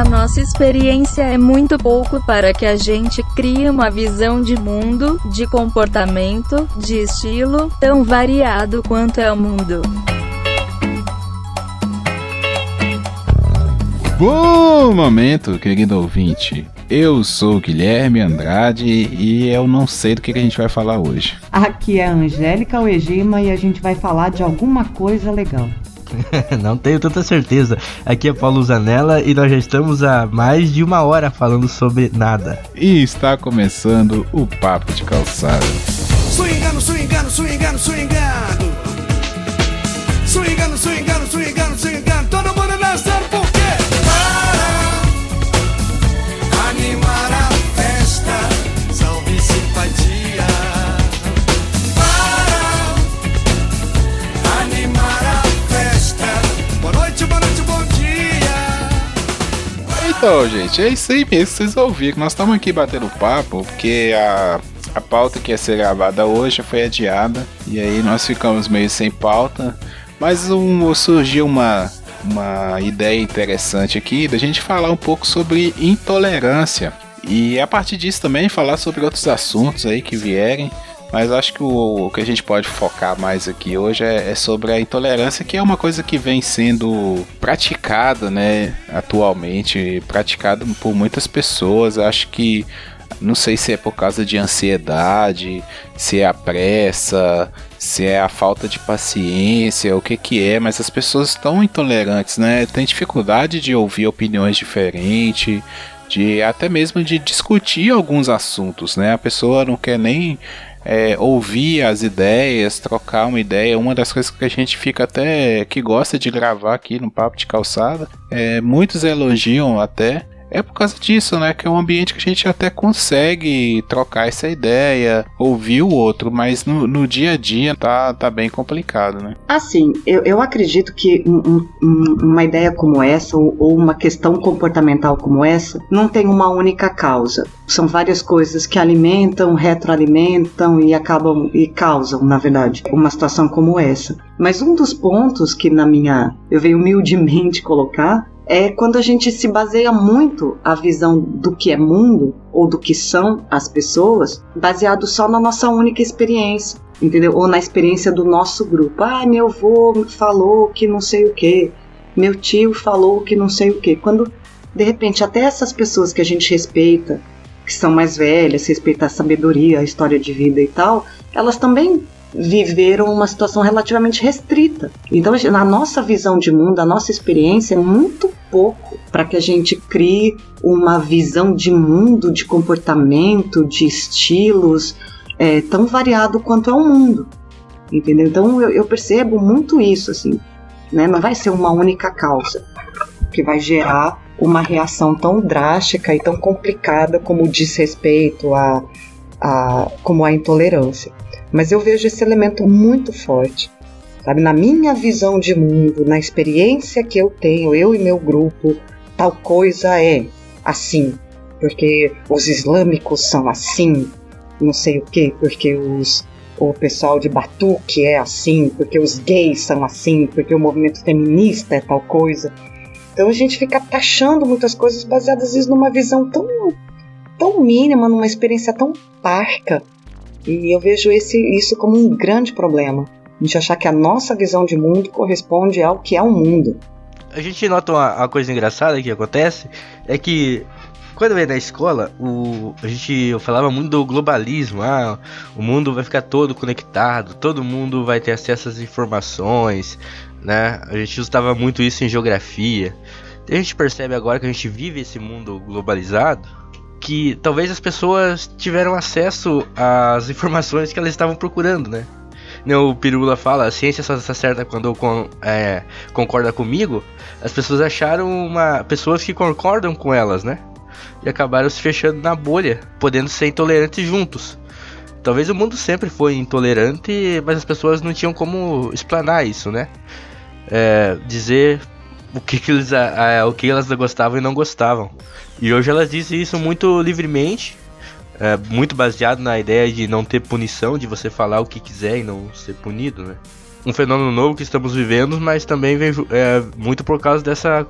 A nossa experiência é muito pouco para que a gente crie uma visão de mundo, de comportamento, de estilo, tão variado quanto é o mundo. Bom momento, querido ouvinte. Eu sou o Guilherme Andrade e eu não sei do que, a gente vai falar hoje. Aqui é a Angélica Uegima e a gente vai falar de alguma coisa legal. Não tenho tanta certeza. Aqui é Paulo Zanella e nós já estamos há mais de uma hora falando sobre nada. E está começando o Papo de Calçada. Swingando, swingando, swingando, swingando. Então, gente, é isso aí mesmo. Vocês ouviram. Nós estamos aqui batendo papo porque a, a pauta que ia ser gravada hoje foi adiada. E aí nós ficamos meio sem pauta. Mas um, surgiu uma, uma ideia interessante aqui da gente falar um pouco sobre intolerância. E a partir disso também falar sobre outros assuntos aí que vierem. Mas acho que o, o que a gente pode focar mais aqui hoje é, é sobre a intolerância, que é uma coisa que vem sendo praticada, né, atualmente, praticada por muitas pessoas. Acho que não sei se é por causa de ansiedade, se é a pressa, se é a falta de paciência, o que que é, mas as pessoas estão intolerantes, né? Tem dificuldade de ouvir opiniões diferentes, de até mesmo de discutir alguns assuntos, né? A pessoa não quer nem é, ouvir as ideias, trocar uma ideia. Uma das coisas que a gente fica até que gosta de gravar aqui no Papo de Calçada, é, muitos elogiam até. É por causa disso, né? Que é um ambiente que a gente até consegue trocar essa ideia, ouvir o outro, mas no, no dia a dia tá, tá bem complicado, né? Assim, eu, eu acredito que um- um- uma ideia como essa, ou, ou uma questão comportamental como essa, não tem uma única causa. São várias coisas que alimentam, retroalimentam e acabam e causam, na verdade, uma situação como essa. Mas um dos pontos que na minha eu venho humildemente colocar é quando a gente se baseia muito a visão do que é mundo ou do que são as pessoas, baseado só na nossa única experiência, entendeu? Ou na experiência do nosso grupo. Ah, meu avô falou que não sei o que, meu tio falou que não sei o que. Quando de repente até essas pessoas que a gente respeita, que são mais velhas, respeita a sabedoria, a história de vida e tal, elas também viveram uma situação relativamente restrita. Então, na nossa visão de mundo, a nossa experiência é muito pouco para que a gente crie uma visão de mundo, de comportamento, de estilos é, tão variado quanto é o mundo. Entendeu? Então, eu, eu percebo muito isso, assim. Né? Não vai ser uma única causa que vai gerar uma reação tão drástica e tão complicada como o desrespeito, a, a, como a intolerância. Mas eu vejo esse elemento muito forte, sabe? Na minha visão de mundo, na experiência que eu tenho, eu e meu grupo, tal coisa é assim, porque os islâmicos são assim, não sei o que, porque os o pessoal de Batuque é assim, porque os gays são assim, porque o movimento feminista é tal coisa. Então a gente fica taxando muitas coisas baseadas às vezes numa visão tão, tão mínima, numa experiência tão parca. E eu vejo esse, isso como um grande problema. A gente achar que a nossa visão de mundo corresponde ao que é o mundo. A gente nota uma, uma coisa engraçada que acontece, é que quando eu ia na escola, o, a gente eu falava muito do globalismo, ah, o mundo vai ficar todo conectado, todo mundo vai ter acesso às informações, né? A gente usava muito isso em geografia. A gente percebe agora que a gente vive esse mundo globalizado, que talvez as pessoas tiveram acesso às informações que elas estavam procurando, né? Nem o Pirula fala, a ciência só está certa quando con- é, concorda comigo. As pessoas acharam uma pessoas que concordam com elas, né? E acabaram se fechando na bolha, podendo ser intolerantes juntos. Talvez o mundo sempre foi intolerante, mas as pessoas não tinham como explanar isso, né? É, dizer o que, que eles, a- a- o que elas gostavam e não gostavam. E hoje elas dizem isso muito livremente, é, muito baseado na ideia de não ter punição, de você falar o que quiser e não ser punido, né? um fenômeno novo que estamos vivendo, mas também vem é, muito por causa dessa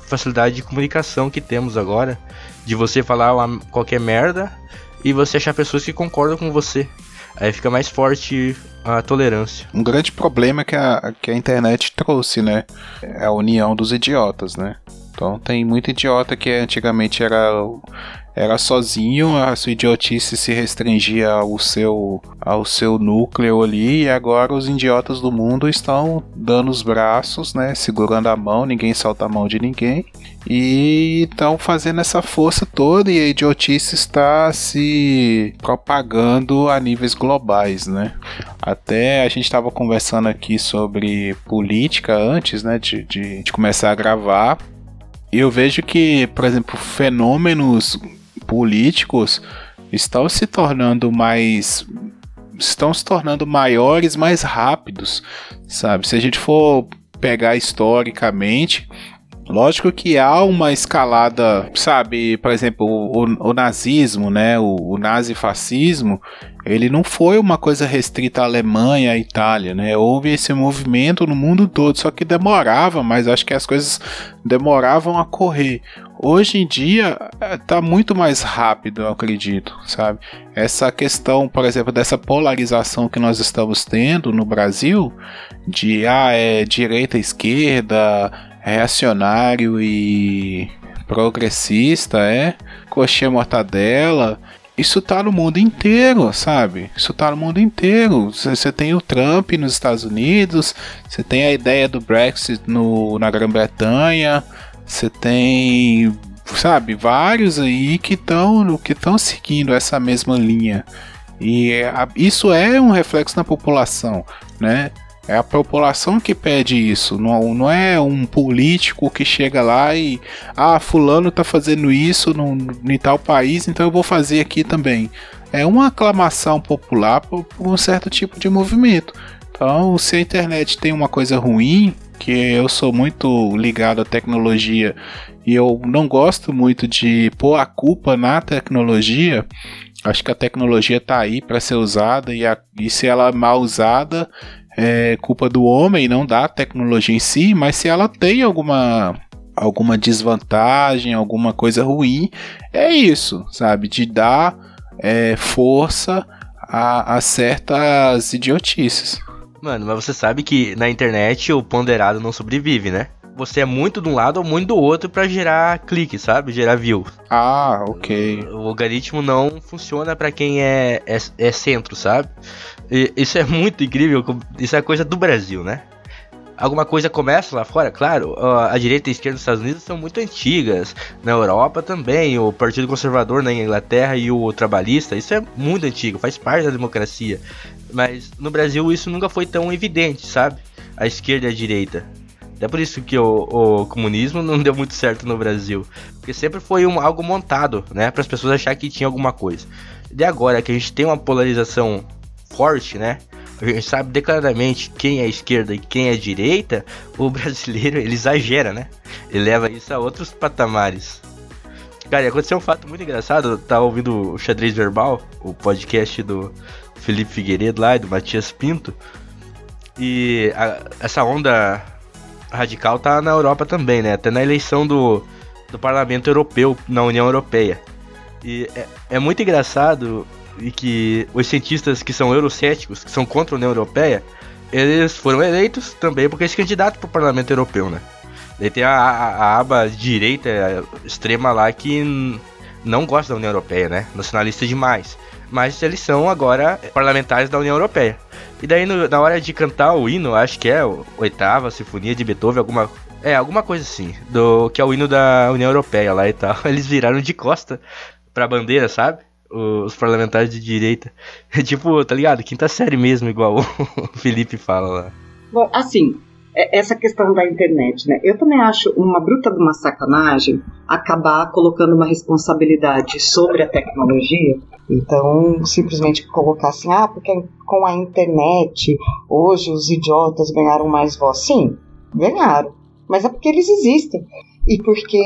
facilidade de comunicação que temos agora, de você falar uma, qualquer merda e você achar pessoas que concordam com você. Aí fica mais forte a tolerância. Um grande problema que a, que a internet trouxe, né? É a união dos idiotas, né? Então tem muito idiota que antigamente era era sozinho, a sua idiotice se restringia ao seu, ao seu núcleo ali, e agora os idiotas do mundo estão dando os braços, né, segurando a mão, ninguém solta a mão de ninguém, e estão fazendo essa força toda, e a idiotice está se propagando a níveis globais, né. Até a gente estava conversando aqui sobre política antes, né, de, de, de começar a gravar, eu vejo que, por exemplo, fenômenos políticos estão se tornando mais estão se tornando maiores, mais rápidos, sabe? Se a gente for pegar historicamente, lógico que há uma escalada, sabe? Por exemplo, o, o nazismo, né? O, o nazifascismo, ele não foi uma coisa restrita à Alemanha, à Itália, né? Houve esse movimento no mundo todo, só que demorava, mas acho que as coisas demoravam a correr. Hoje em dia está muito mais rápido, eu acredito, sabe? Essa questão, por exemplo, dessa polarização que nós estamos tendo no Brasil, de ah, é direita, esquerda, reacionário e progressista, é coxinha mortadela. Isso tá no mundo inteiro, sabe? Isso tá no mundo inteiro. Você tem o Trump nos Estados Unidos, você tem a ideia do Brexit no, na Grã-Bretanha, você tem, sabe, vários aí que estão que estão seguindo essa mesma linha. E é, isso é um reflexo na população, né? É a população que pede isso, não, não é um político que chega lá e ah, fulano tá fazendo isso no, em tal país, então eu vou fazer aqui também. É uma aclamação popular por, por um certo tipo de movimento. Então, se a internet tem uma coisa ruim, que eu sou muito ligado à tecnologia e eu não gosto muito de pôr a culpa na tecnologia, acho que a tecnologia está aí para ser usada e, a, e se ela é mal usada, é culpa do homem, não da tecnologia em si, mas se ela tem alguma alguma desvantagem, alguma coisa ruim, é isso, sabe? De dar é, força a, a certas idiotices. Mano, mas você sabe que na internet o ponderado não sobrevive, né? Você é muito de um lado ou muito do outro para gerar clique, sabe? Gerar view. Ah, ok. O, o algoritmo não funciona para quem é, é, é centro, sabe? E isso é muito incrível, isso é coisa do Brasil, né? Alguma coisa começa lá fora, claro, a direita e a esquerda dos Estados Unidos são muito antigas, na Europa também, o Partido Conservador na Inglaterra e o Trabalhista, isso é muito antigo, faz parte da democracia. Mas no Brasil isso nunca foi tão evidente, sabe? A esquerda e a direita. É por isso que o, o, comunismo não deu muito certo no Brasil. Porque sempre foi um, algo montado, né? Para as pessoas acharem que tinha alguma coisa. De agora que a gente tem uma polarização forte, né? A gente sabe declaradamente quem é esquerda e quem é direita. O brasileiro ele exagera, né? Ele leva isso a outros patamares. Cara, aconteceu um fato muito engraçado. Eu ouvindo o Xadrez Verbal, o podcast do Felipe Figueiredo lá e do Matias Pinto. E a, essa onda radical tá na Europa também, né? Até na eleição do, do Parlamento Europeu na União Europeia. E é, é muito engraçado e que os cientistas que são eurocéticos, que são contra a União Europeia, eles foram eleitos também porque esse candidato para o Parlamento Europeu, né? Daí tem a, a, a, aba direita extrema lá que não gosta da União Europeia, né? Nacionalista demais. Mas eles são agora parlamentares da União Europeia. E daí no, na hora de cantar o hino, acho que é a oitava sinfonia de Beethoven, alguma é, alguma coisa assim, do que é o hino da União Europeia lá e tal. Eles viraram de costa pra bandeira, sabe? os parlamentares de direita. Tipo, tá ligado? Quinta série mesmo, igual o Felipe fala lá. Bom, assim, essa questão da internet, né? Eu também acho uma bruta de uma sacanagem acabar colocando uma responsabilidade sobre a tecnologia. Então, simplesmente colocar assim, ah, porque com a internet hoje os idiotas ganharam mais voz. Sim, ganharam. Mas é porque eles existem. E porque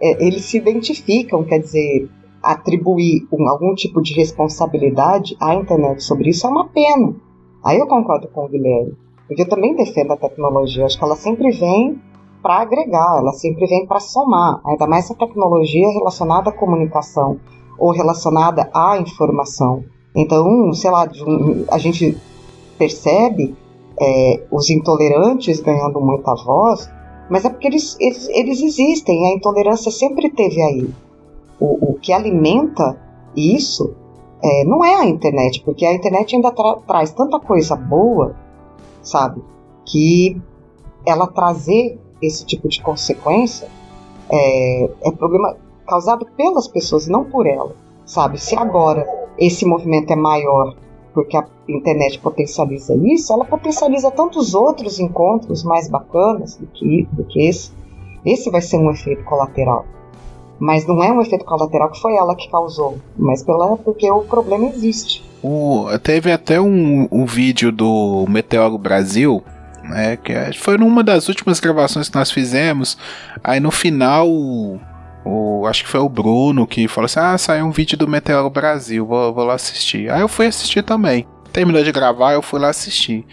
é, eles se identificam, quer dizer, atribuir um, algum tipo de responsabilidade à internet sobre isso é uma pena. Aí eu concordo com o Guilherme. Porque eu também defendo a tecnologia. Acho que ela sempre vem para agregar, ela sempre vem para somar. Ainda mais a tecnologia relacionada à comunicação ou relacionada à informação. Então, sei lá, a gente percebe é, os intolerantes ganhando muita voz, mas é porque eles, eles, eles existem, a intolerância sempre teve aí. O, o que alimenta isso é, não é a internet, porque a internet ainda tra traz tanta coisa boa, sabe, que ela trazer esse tipo de consequência é, é problema causado pelas pessoas, não por ela, sabe? Se agora esse movimento é maior porque a internet potencializa isso, ela potencializa tantos outros encontros mais bacanas do que, do que esse. Esse vai ser um efeito colateral. Mas não é um efeito colateral que foi ela que causou, mas pela, porque o problema existe. O, teve até um, um vídeo do Meteoro Brasil, né, que é, foi numa das últimas gravações que nós fizemos. Aí no final o, acho que foi o Bruno que falou assim: Ah, saiu um vídeo do Meteoro Brasil, vou, vou lá assistir. Aí eu fui assistir também. Terminou de gravar, eu fui lá assistir.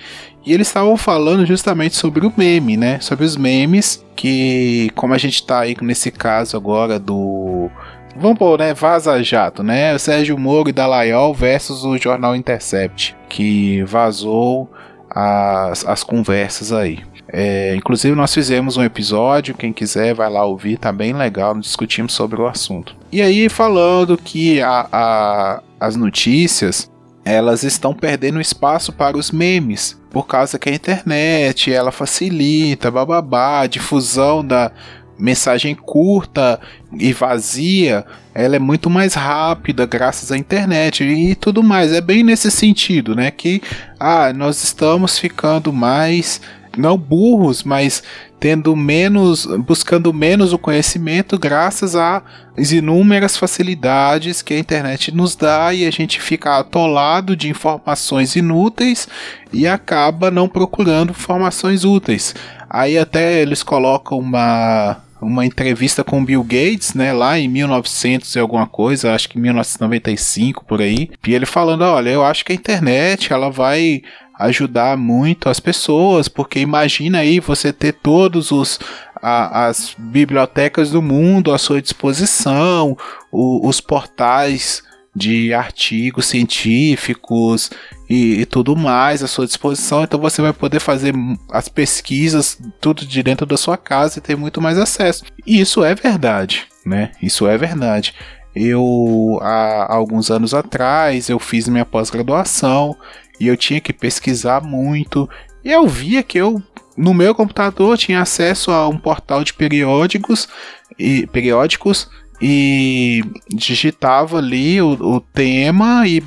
E eles estavam falando justamente sobre o meme, né? Sobre os memes que, como a gente tá aí nesse caso agora do. Vamos pôr, né? Vaza Jato, né? O Sérgio Moro e Dalaiol versus o jornal Intercept, que vazou as, as conversas aí. É, inclusive, nós fizemos um episódio, quem quiser vai lá ouvir, tá bem legal, discutimos sobre o assunto. E aí, falando que a, a, as notícias elas estão perdendo espaço para os memes, por causa que a internet ela facilita, bababá, a difusão da mensagem curta e vazia, ela é muito mais rápida graças à internet e tudo mais. É bem nesse sentido, né, que ah, nós estamos ficando mais não burros, mas tendo menos, buscando menos o conhecimento graças às inúmeras facilidades que a internet nos dá e a gente fica atolado de informações inúteis e acaba não procurando informações úteis. Aí até eles colocam uma uma entrevista com Bill Gates, né, lá em 1900 e alguma coisa, acho que 1995 por aí, e ele falando, olha, eu acho que a internet ela vai ajudar muito as pessoas, porque imagina aí você ter todos os a, as bibliotecas do mundo à sua disposição, o, os portais de artigos científicos e, e, tudo mais à sua disposição. Então você vai poder fazer as pesquisas tudo de dentro da sua casa e ter muito mais acesso. E isso é verdade, né? Isso é verdade. Eu há alguns anos atrás eu fiz minha pós-graduação e eu tinha que pesquisar muito. E eu via que eu no meu computador tinha acesso a um portal de periódicos e periódicos e digitava ali o, o tema e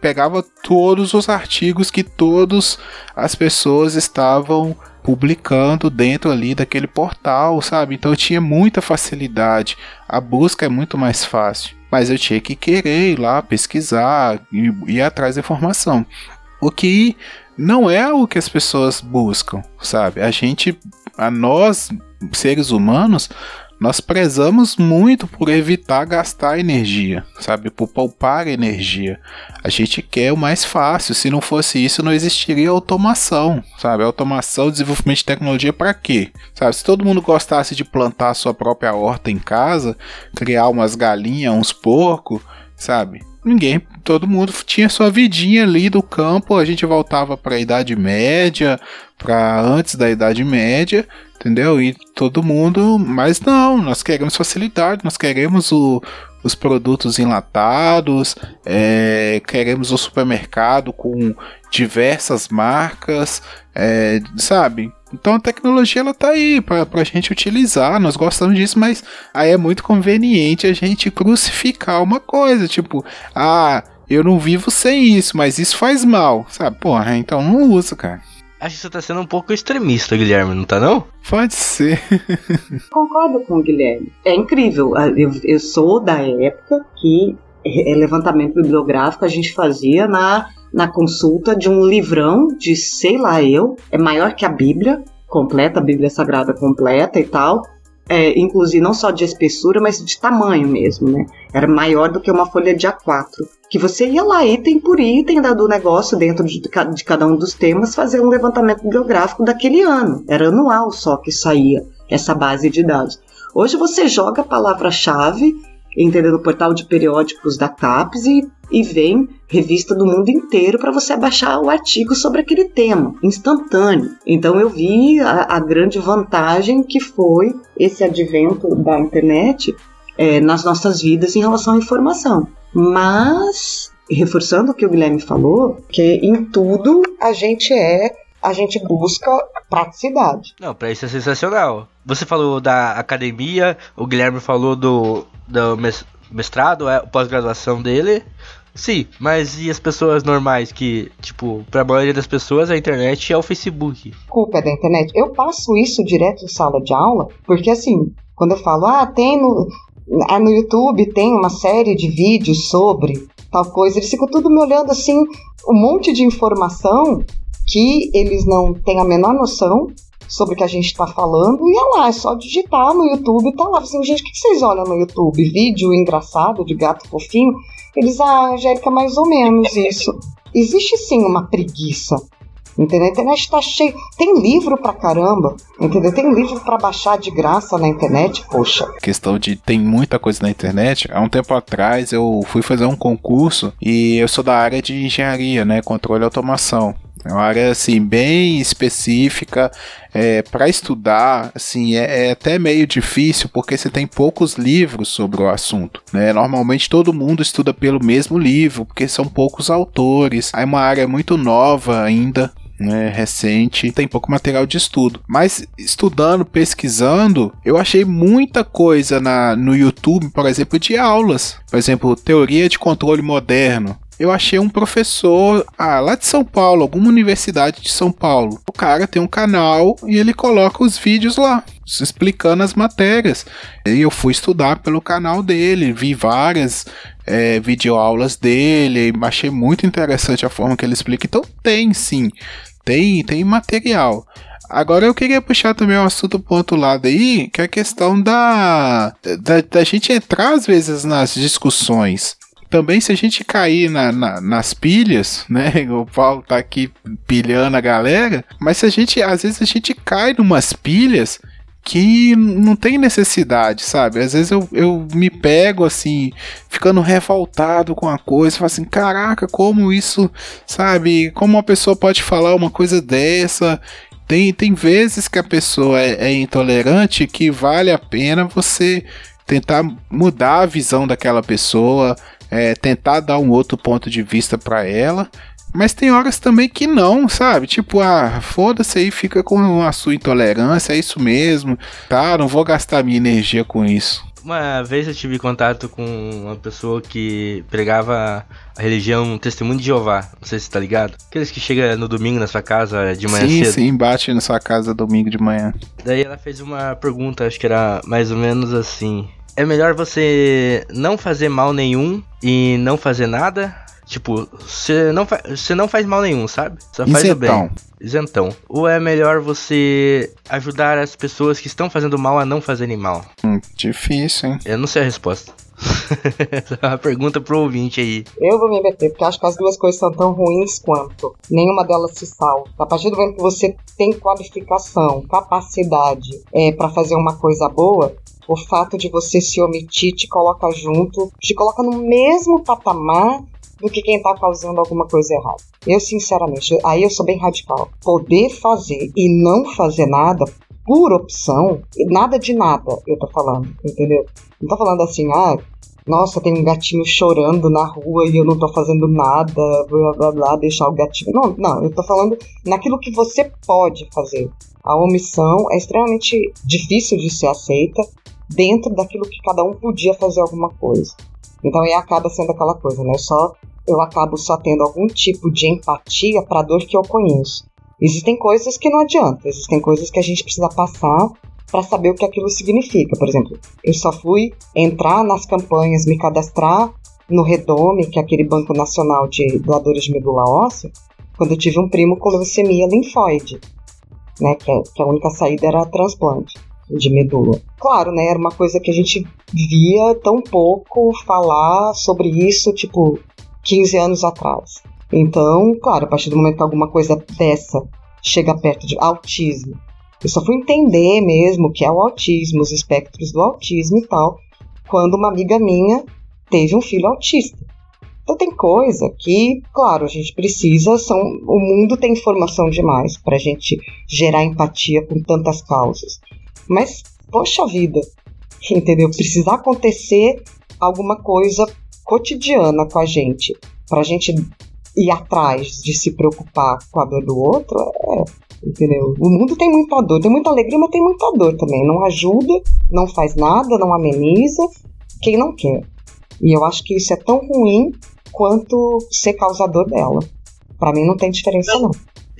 pegava todos os artigos que todas as pessoas estavam publicando dentro ali daquele portal, sabe? Então eu tinha muita facilidade. A busca é muito mais fácil. Mas eu tinha que querer ir lá pesquisar e ir atrás da informação. O que não é o que as pessoas buscam, sabe? A gente, a nós, seres humanos, nós prezamos muito por evitar gastar energia, sabe? Por poupar energia. A gente quer o mais fácil. Se não fosse isso, não existiria automação, sabe? Automação, desenvolvimento de tecnologia para quê? Sabe? Se todo mundo gostasse de plantar a sua própria horta em casa, criar umas galinhas, uns porcos, sabe? ninguém, todo mundo tinha sua vidinha ali do campo, a gente voltava para a Idade Média, para antes da Idade Média, entendeu? E todo mundo, mas não, nós queremos facilidade, nós queremos o, os produtos enlatados, é, queremos o supermercado com diversas marcas, é, sabe? Então a tecnologia ela tá aí para a gente utilizar, nós gostamos disso, mas aí é muito conveniente a gente crucificar uma coisa, tipo, ah, eu não vivo sem isso, mas isso faz mal, sabe? Porra, então não uso, cara. Acho que você tá sendo um pouco extremista, Guilherme, não tá não? Pode ser. Concordo com o Guilherme. É incrível. Ah, eu, eu sou da época que é, levantamento bibliográfico a gente fazia na na consulta de um livrão de sei lá eu, é maior que a Bíblia completa, a Bíblia Sagrada completa e tal. é, inclusive não só de espessura, mas de tamanho mesmo, né? Era maior do que uma folha de A4. Que você ia lá, item por item do negócio, dentro de, de cada um dos temas, fazer um levantamento bibliográfico daquele ano. Era anual só que saía essa base de dados. Hoje você joga a palavra-chave entendeu? No portal de periódicos da CAPES e, e vem revista do mundo inteiro para você baixar o artigo sobre aquele tema, instantâneo. Então eu vi a, a grande vantagem que foi esse advento da internet é, nas nossas vidas em relação à informação. Mas, reforçando o que o Guilherme falou, que em tudo a gente é a gente busca praticidade. Não, para isso é sensacional. Você falou da academia, o Guilherme falou do, do mestrado, é, pós-graduação dele. Sim, mas e as pessoas normais que, tipo, pra maioria das pessoas a internet é o Facebook? Culpa é da internet. Eu passo isso direto em sala de aula, porque assim, quando eu falo, ah, tem no, ah, no YouTube tem uma série de vídeos sobre tal coisa, eles ficam tudo me olhando assim, um monte de informação que eles não têm a menor noção sobre o que a gente está falando, e é lá, é só digitar no YouTube, tá lá. Assim, gente, o que vocês olham no YouTube? Vídeo engraçado de gato fofinho? Eles, ah, Angélica, mais ou menos isso. Existe sim uma preguiça Entendeu? A internet tá cheia. Tem livro pra caramba. Entendeu? Tem livro para baixar de graça na internet, poxa. Questão de tem muita coisa na internet. Há um tempo atrás eu fui fazer um concurso e eu sou da área de engenharia, né? Controle e automação. É uma área assim bem específica é, para estudar, assim é, é, até meio difícil porque você tem poucos livros sobre o assunto. Né? Normalmente todo mundo estuda pelo mesmo livro porque são poucos autores. É uma área muito nova ainda. Né, recente, tem pouco material de estudo. Mas estudando, pesquisando, eu achei muita coisa na, no YouTube, por exemplo, de aulas. Por exemplo, teoria de controle moderno eu achei um professor ah, lá de São Paulo, alguma universidade de São Paulo. O cara tem um canal e ele coloca os vídeos lá, explicando as matérias. E eu fui estudar pelo canal dele, vi várias é, videoaulas dele, achei muito interessante a forma que ele explica. Então tem sim, tem, tem material. Agora eu queria puxar também um assunto pro outro lado aí, que é a questão da, da, da gente entrar às vezes nas discussões também se a gente cair na, na, nas pilhas, né? O Paulo tá aqui pilhando a galera, mas se a gente, às vezes a gente cai numas pilhas que não tem necessidade, sabe? Às vezes eu, eu me pego assim, ficando revoltado com a coisa, falo assim, caraca, como isso, sabe? Como uma pessoa pode falar uma coisa dessa? Tem, tem vezes que a pessoa é, é intolerante que vale a pena você tentar mudar a visão daquela pessoa, é, tentar dar um outro ponto de vista para ela. Mas tem horas também que não, sabe? Tipo, ah, foda-se aí, fica com a sua intolerância, é isso mesmo, tá? Não vou gastar minha energia com isso. Uma vez eu tive contato com uma pessoa que pregava a religião Testemunho de Jeová. Não sei se tá ligado. Aqueles que chegam no domingo na sua casa de manhã sim, cedo. Sim, bate na sua casa domingo de manhã. Daí ela fez uma pergunta, acho que era mais ou menos assim é melhor você não fazer mal nenhum e não fazer nada. Tipo, você não, você não faz mal nenhum, sabe? Só faz Isentão. o bem. Isentão. Ou é melhor você ajudar as pessoas que estão fazendo mal a não fazerem mal? Hum, difícil, hein? Eu não sei a resposta. É uma pergunta pro ouvinte aí. Eu vou me meter, porque acho que as duas coisas são tão ruins quanto. Nenhuma delas se salva. A partir do momento que você tem qualificação, capacidade é, para fazer uma coisa boa, o fato de você se omitir te coloca junto, te coloca no mesmo patamar do que quem tá causando alguma coisa errada. Eu, sinceramente, aí eu sou bem radical. Poder fazer e não fazer nada por opção, nada de nada eu tô falando, entendeu? Não tô falando assim, ah, nossa, tem um gatinho chorando na rua e eu não tô fazendo nada, blá blá blá, deixar o gatinho. Não, não, eu tô falando naquilo que você pode fazer. A omissão é extremamente difícil de ser aceita dentro daquilo que cada um podia fazer alguma coisa. Então aí acaba sendo aquela coisa, né? Só eu acabo só tendo algum tipo de empatia para a dor que eu conheço. Existem coisas que não adianta, existem coisas que a gente precisa passar para saber o que aquilo significa. Por exemplo, eu só fui entrar nas campanhas, me cadastrar no Redome, que é aquele Banco Nacional de Doadores de Medula Óssea, quando eu tive um primo com leucemia linfóide, né? Que, é, que a única saída era transplante. De medula. Claro, né? Era uma coisa que a gente via tão pouco falar sobre isso, tipo, 15 anos atrás. Então, claro, a partir do momento que alguma coisa dessa chega perto de autismo, eu só fui entender mesmo o que é o autismo, os espectros do autismo e tal, quando uma amiga minha teve um filho autista. Então tem coisa que, claro, a gente precisa, são, o mundo tem informação demais para a gente gerar empatia com tantas causas. Mas, poxa vida, entendeu? Precisa acontecer alguma coisa cotidiana com a gente, para a gente ir atrás de se preocupar com a dor do outro, é, entendeu? O mundo tem muita dor, tem muita alegria, mas tem muita dor também. Não ajuda, não faz nada, não ameniza quem não quer. E eu acho que isso é tão ruim quanto ser causador dela. Para mim não tem diferença não.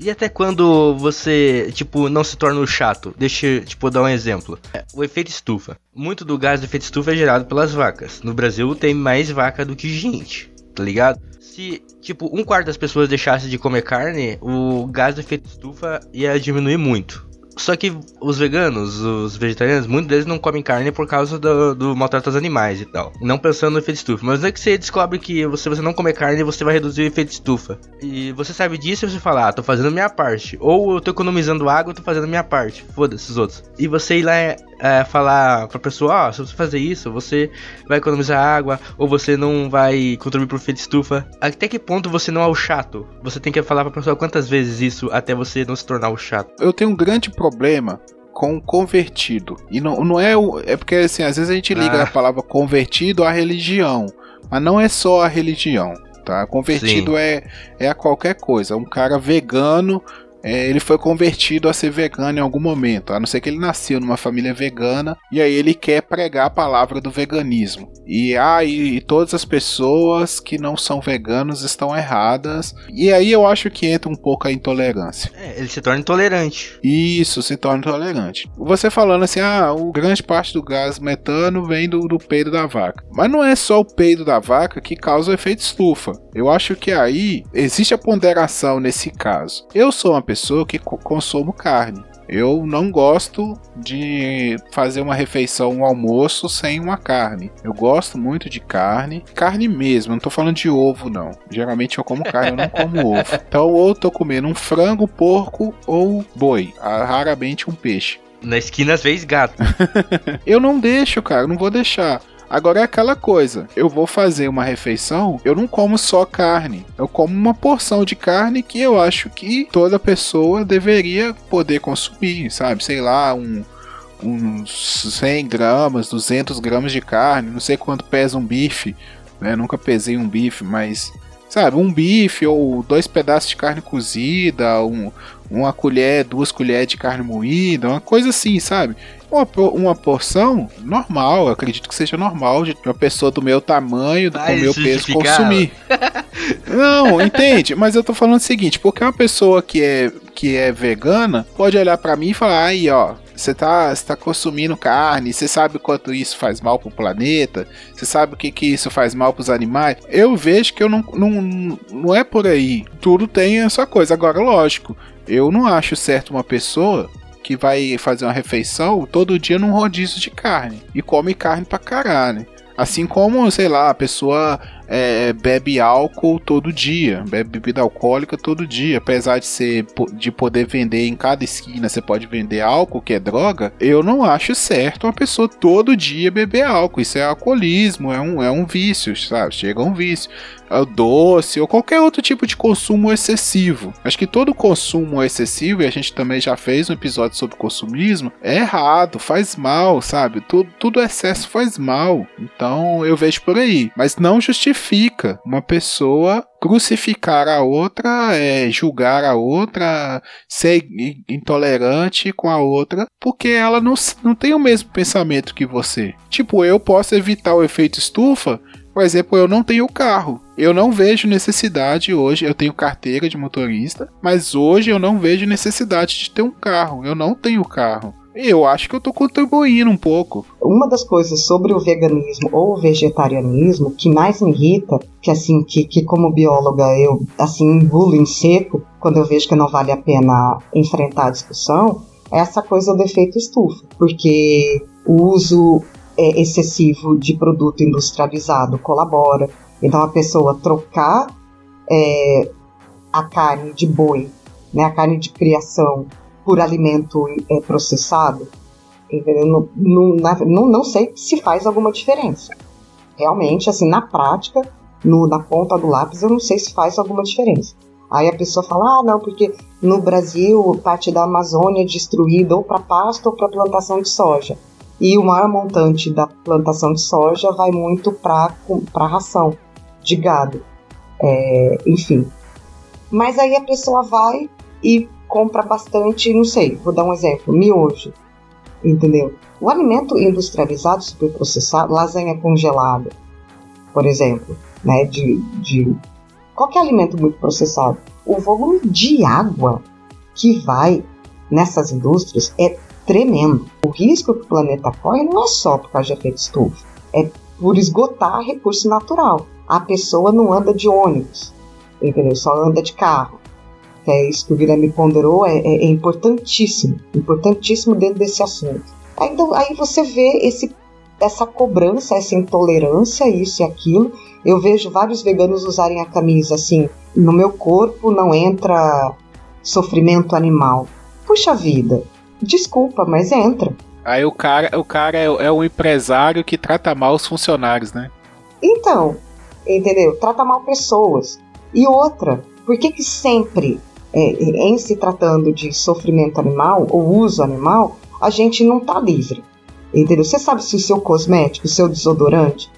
E até quando você, tipo, não se torna chato? Deixa, tipo, dar um exemplo. É, o efeito estufa. Muito do gás do efeito estufa é gerado pelas vacas. No Brasil tem mais vaca do que gente, tá ligado? Se, tipo, um quarto das pessoas deixasse de comer carne, o gás do efeito estufa ia diminuir muito. Só que os veganos, os vegetarianos, muitos deles não comem carne por causa do, do maltrato aos animais e tal. Não pensando no efeito estufa. Mas é que você descobre que se você não comer carne, você vai reduzir o efeito estufa. E você sabe disso e você fala, ah, tô fazendo minha parte. Ou eu tô economizando água, tô fazendo minha parte. Foda-se os outros. E você ir lá é, falar pra pessoa, ó, oh, se você fazer isso, você vai economizar água, ou você não vai contribuir pro efeito estufa. Até que ponto você não é o chato? Você tem que falar pra pessoa quantas vezes isso até você não se tornar o chato. Eu tenho um grande problema com convertido. E não, não é o. É porque assim, às vezes a gente liga ah. a palavra convertido à religião. Mas não é só a religião. Tá? Convertido é, é a qualquer coisa. Um cara vegano é, ele foi convertido a ser vegano em algum momento, a não ser que ele nasceu numa família vegana e aí ele quer pregar a palavra do veganismo. E aí ah, todas as pessoas que não são veganos estão erradas. E aí eu acho que entra um pouco a intolerância. É, ele se torna intolerante. Isso, se torna intolerante. Você falando assim, ah, o grande parte do gás metano vem do, do peido da vaca. Mas não é só o peido da vaca que causa o efeito estufa. Eu acho que aí existe a ponderação nesse caso. Eu sou uma pessoa que consumo carne. Eu não gosto de fazer uma refeição, um almoço sem uma carne. Eu gosto muito de carne, carne mesmo, não tô falando de ovo não. Geralmente eu como carne, eu não como ovo. Então ou tô comendo um frango, porco ou boi, raramente um peixe. Na esquina às vezes gato. eu não deixo, cara, não vou deixar. Agora é aquela coisa, eu vou fazer uma refeição, eu não como só carne, eu como uma porção de carne que eu acho que toda pessoa deveria poder consumir, sabe? Sei lá, um, uns 100 gramas, 200 gramas de carne, não sei quanto pesa um bife, né? Nunca pesei um bife, mas sabe, um bife ou dois pedaços de carne cozida, um, uma colher, duas colheres de carne moída, uma coisa assim, sabe? Uma, uma porção normal, eu acredito que seja normal de uma pessoa do meu tamanho, do com meu peso consumir. Não, entende? Mas eu tô falando o seguinte, porque uma pessoa que é, que é vegana pode olhar para mim e falar, aí ó, você tá, tá consumindo carne, você sabe quanto isso faz mal pro planeta, você sabe o que, que isso faz mal pros animais. Eu vejo que eu não, não, não é por aí. Tudo tem essa coisa. Agora, lógico, eu não acho certo uma pessoa que vai fazer uma refeição todo dia num rodízio de carne e come carne pra caralho. Assim como, sei lá, a pessoa é, bebe álcool todo dia, bebe bebida alcoólica todo dia, apesar de ser de poder vender em cada esquina, você pode vender álcool, que é droga. Eu não acho certo uma pessoa todo dia beber álcool. Isso é alcoolismo, é um, é um vício, sabe? Chega um vício. É doce ou qualquer outro tipo de consumo excessivo. Acho que todo consumo excessivo, e a gente também já fez um episódio sobre consumismo, é errado, faz mal, sabe? Tudo, tudo excesso faz mal. Então eu vejo por aí. Mas não justifica uma pessoa crucificar a outra, é, julgar a outra, ser intolerante com a outra, porque ela não, não tem o mesmo pensamento que você. Tipo, eu posso evitar o efeito estufa, por exemplo, eu não tenho carro. Eu não vejo necessidade hoje, eu tenho carteira de motorista, mas hoje eu não vejo necessidade de ter um carro. Eu não tenho carro. Eu acho que eu tô contribuindo um pouco. Uma das coisas sobre o veganismo ou o vegetarianismo que mais me irrita, que assim, que, que como bióloga eu assim engulo em seco quando eu vejo que não vale a pena enfrentar a discussão, essa coisa do efeito estufa, porque o uso é, excessivo de produto industrializado colabora. Então a pessoa trocar é, a carne de boi, né, a carne de criação, por alimento é, processado, não, não, não, sei se faz alguma diferença. Realmente, assim, na prática, no, na ponta do lápis, eu não sei se faz alguma diferença. Aí a pessoa fala, ah, não, porque no Brasil parte da Amazônia é destruída ou para pasto ou para plantação de soja. E o maior montante da plantação de soja vai muito para ração de gado. É, enfim. Mas aí a pessoa vai e compra bastante, não sei, vou dar um exemplo, miojo. Entendeu? O alimento industrializado, superprocessado, lasanha congelada, por exemplo, né, de, de qualquer alimento muito processado, o volume de água que vai nessas indústrias é tremendo. O risco que o planeta corre não é só por causa de efeito estufa, é por esgotar recurso natural. A pessoa não anda de ônibus, entendeu? Só anda de carro. É isso que o Guilherme ponderou, é, é, é importantíssimo, importantíssimo dentro desse assunto. Aí, então, aí você vê esse, essa cobrança, essa intolerância, isso e aquilo, eu vejo vários veganos usarem a camisa assim: no meu corpo não entra sofrimento animal. Puxa vida, desculpa, mas entra. Aí o cara, o cara é, é um empresário que trata mal os funcionários, né? Então, entendeu? Trata mal pessoas. E outra, por que que sempre, é, em se tratando de sofrimento animal ou uso animal, a gente não tá livre? Entendeu? Você sabe se o seu cosmético, o seu desodorante,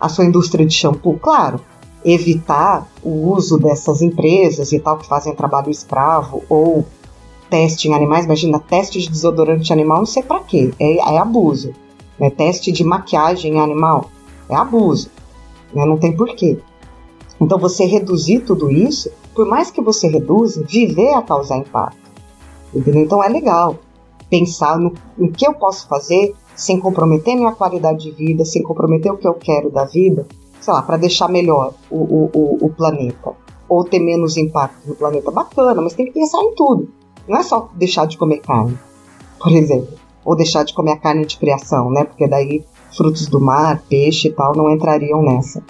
a sua indústria de shampoo, claro, evitar o uso dessas empresas e tal que fazem trabalho escravo ou teste em animais, imagina, teste de desodorante animal, não sei para quê, é, é, abuso. Né? Teste de maquiagem animal, é abuso. Né? Não tem porquê. Então você reduzir tudo isso, por mais que você reduza, viver a causar impacto. Entendeu? Então é legal pensar no, no que eu posso fazer sem comprometer minha qualidade de vida, sem comprometer o que eu quero da vida, sei lá, para deixar melhor o, o, o, o, planeta, ou ter menos impacto no planeta. Bacana, mas tem que pensar em tudo. Não é só deixar de comer carne, por exemplo, ou deixar de comer a carne de criação, né? Porque daí frutos do mar, peixe e tal não entrariam nessa.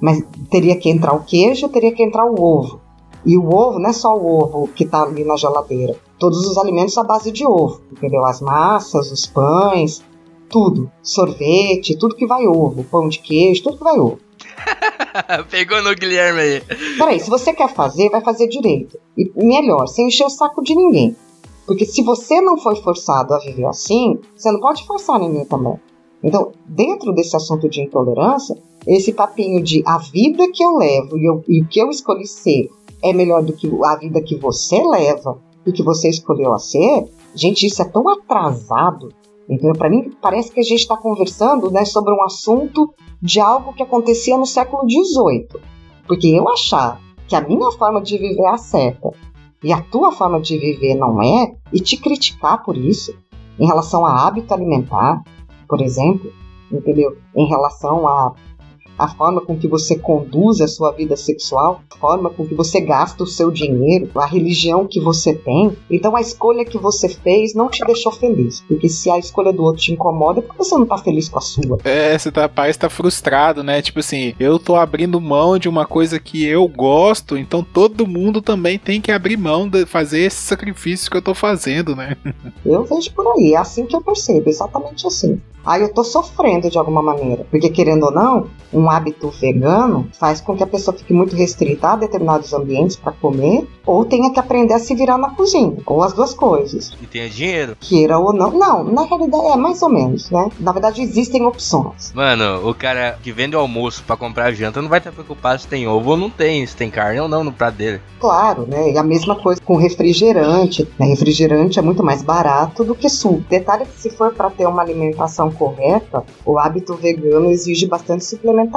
Mas teria que entrar o queijo, teria que entrar o ovo. E o ovo não é só o ovo que está ali na geladeira. Todos os alimentos à base de ovo, entendeu? As massas, os pães, tudo. Sorvete, tudo que vai ovo. Pão de queijo, tudo que vai ovo. Pegou no Guilherme aí. Peraí, se você quer fazer, vai fazer direito. E melhor, sem encher o saco de ninguém. Porque se você não foi forçado a viver assim, você não pode forçar ninguém também. Então, dentro desse assunto de intolerância, esse papinho de a vida que eu levo e, eu, e o que eu escolhi ser é melhor do que a vida que você leva e que você escolheu a ser, gente, isso é tão atrasado então, para mim, parece que a gente está conversando né, sobre um assunto de algo que acontecia no século XVIII. Porque eu achar que a minha forma de viver é a certa e a tua forma de viver não é, e te criticar por isso, em relação a hábito alimentar, por exemplo, entendeu? Em relação a a forma com que você conduz a sua vida sexual, a forma com que você gasta o seu dinheiro, a religião que você tem. Então a escolha que você fez não te deixou feliz. Porque se a escolha do outro te incomoda, por que você não tá feliz com a sua? É, você tá, parece tá frustrado, né? Tipo assim, eu tô abrindo mão de uma coisa que eu gosto, então todo mundo também tem que abrir mão de fazer esse sacrifício que eu tô fazendo, né? eu vejo por aí, é assim que eu percebo, exatamente assim. Aí eu tô sofrendo de alguma maneira. Porque, querendo ou não, um hábito vegano faz com que a pessoa fique muito restrita a determinados ambientes para comer, ou tenha que aprender a se virar na cozinha, ou as duas coisas. E tenha dinheiro. Queira ou não. Não, na realidade é mais ou menos, né? Na verdade, existem opções. Mano, o cara que vende o almoço para comprar janta não vai estar preocupado se tem ovo ou não tem, se tem carne ou não no prato dele. Claro, né? E a mesma coisa com refrigerante. Né? Refrigerante é muito mais barato do que suco. Detalhe que se for para ter uma alimentação correta, o hábito vegano exige bastante suplementação.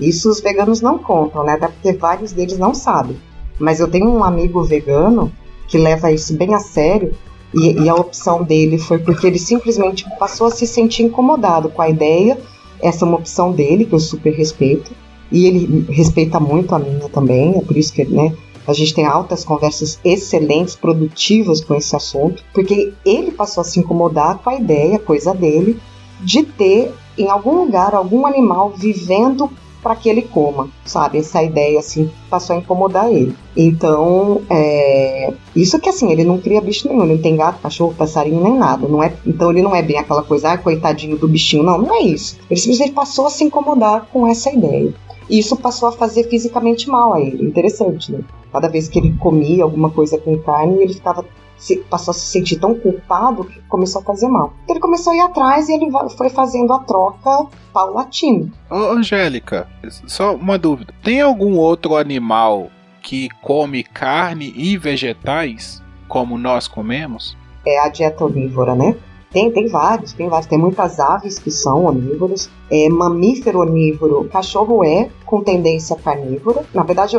Isso os veganos não contam, né? Até porque vários deles não sabem. Mas eu tenho um amigo vegano que leva isso bem a sério e, e, a opção dele foi porque ele simplesmente passou a se sentir incomodado com a ideia. Essa é uma opção dele, que eu super respeito. E ele respeita muito a minha também, é por isso que né, A gente tem altas conversas excelentes, produtivas com esse assunto, porque ele passou a se incomodar com a ideia, coisa dele, de ter em algum lugar algum animal vivendo para que ele coma, sabe? Essa ideia assim passou a incomodar ele. Então, é... isso que assim, ele não cria bicho nenhum, ele não tem gato, cachorro, passarinho nem nada, não é? Então ele não é bem aquela coisa, ah, coitadinho do bichinho, não, não é isso. Ele simplesmente passou a se incomodar com essa ideia. E isso passou a fazer fisicamente mal a ele. Interessante, né? Cada vez que ele comia alguma coisa com carne, ele ficava se, passou a se sentir tão culpado que começou a fazer mal. Então ele começou a ir atrás e ele foi fazendo a troca paulatina. Ô, Angélica, só uma dúvida. Tem algum outro animal que come carne e vegetais como nós comemos? É a dieta onívora, né? Tem, tem vários, tem vários. Tem muitas aves que são onívoros. É mamífero onívoro. Cachorro é com tendência carnívora. Na verdade,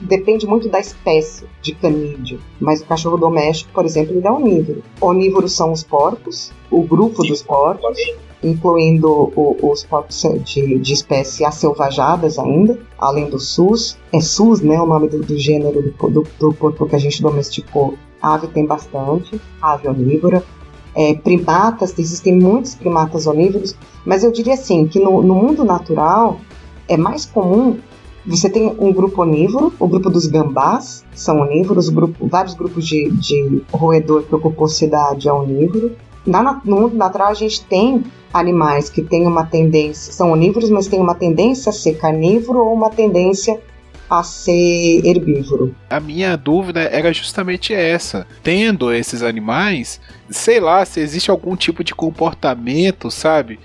depende muito da espécie de canídeo, mas o cachorro doméstico, por exemplo, ele é onívoro. Onívoros são os porcos, o grupo dos porcos, incluindo o, os porcos de, de espécie acelvajadas ainda, além do sus. É sus, né, o nome do, do gênero do, do, do porco que a gente domesticou. ave tem bastante, ave onívora. É, primatas, existem muitos primatas onívoros, mas eu diria assim, que no, no mundo natural é mais comum você tem um grupo onívoro, o grupo dos gambás, são onívoros, grupo, vários grupos de, de roedor que ocupou cidade é onívoro. Na, no mundo natural, a gente tem animais que têm uma tendência, são onívoros, mas têm uma tendência a ser carnívoro ou uma tendência a ser herbívoro. A minha dúvida era justamente essa. Tendo esses animais, sei lá, se existe algum tipo de comportamento, sabe?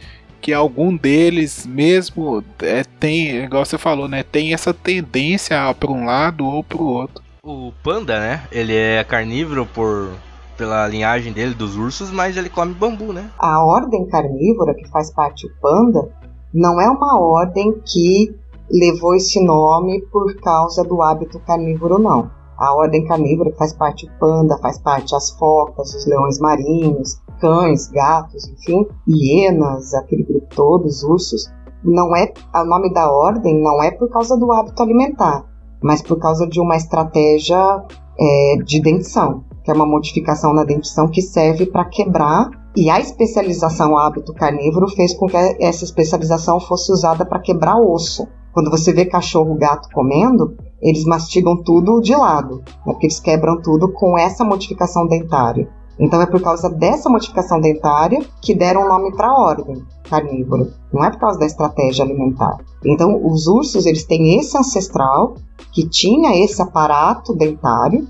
Que algum deles mesmo é, tem, igual você falou, né? Tem essa tendência para um lado ou para o outro. O panda, né? Ele é carnívoro por pela linhagem dele dos ursos, mas ele come bambu, né? A ordem carnívora que faz parte do panda não é uma ordem que levou esse nome por causa do hábito carnívoro, não. A ordem carnívora que faz parte do panda, faz parte as focas, os leões marinhos, cães, gatos, enfim, hienas, aquele grupo todo, os ursos, não é o nome da ordem não é por causa do hábito alimentar, mas por causa de uma estratégia é, de dentição, que é uma modificação na dentição que serve para quebrar e a especialização hábito carnívoro fez com que essa especialização fosse usada para quebrar osso. Quando você vê cachorro, gato comendo, eles mastigam tudo de lado, né, porque eles quebram tudo com essa modificação dentária. Então é por causa dessa modificação dentária que deram o nome para a ordem carnívora. Não é por causa da estratégia alimentar. Então os ursos eles têm esse ancestral que tinha esse aparato dentário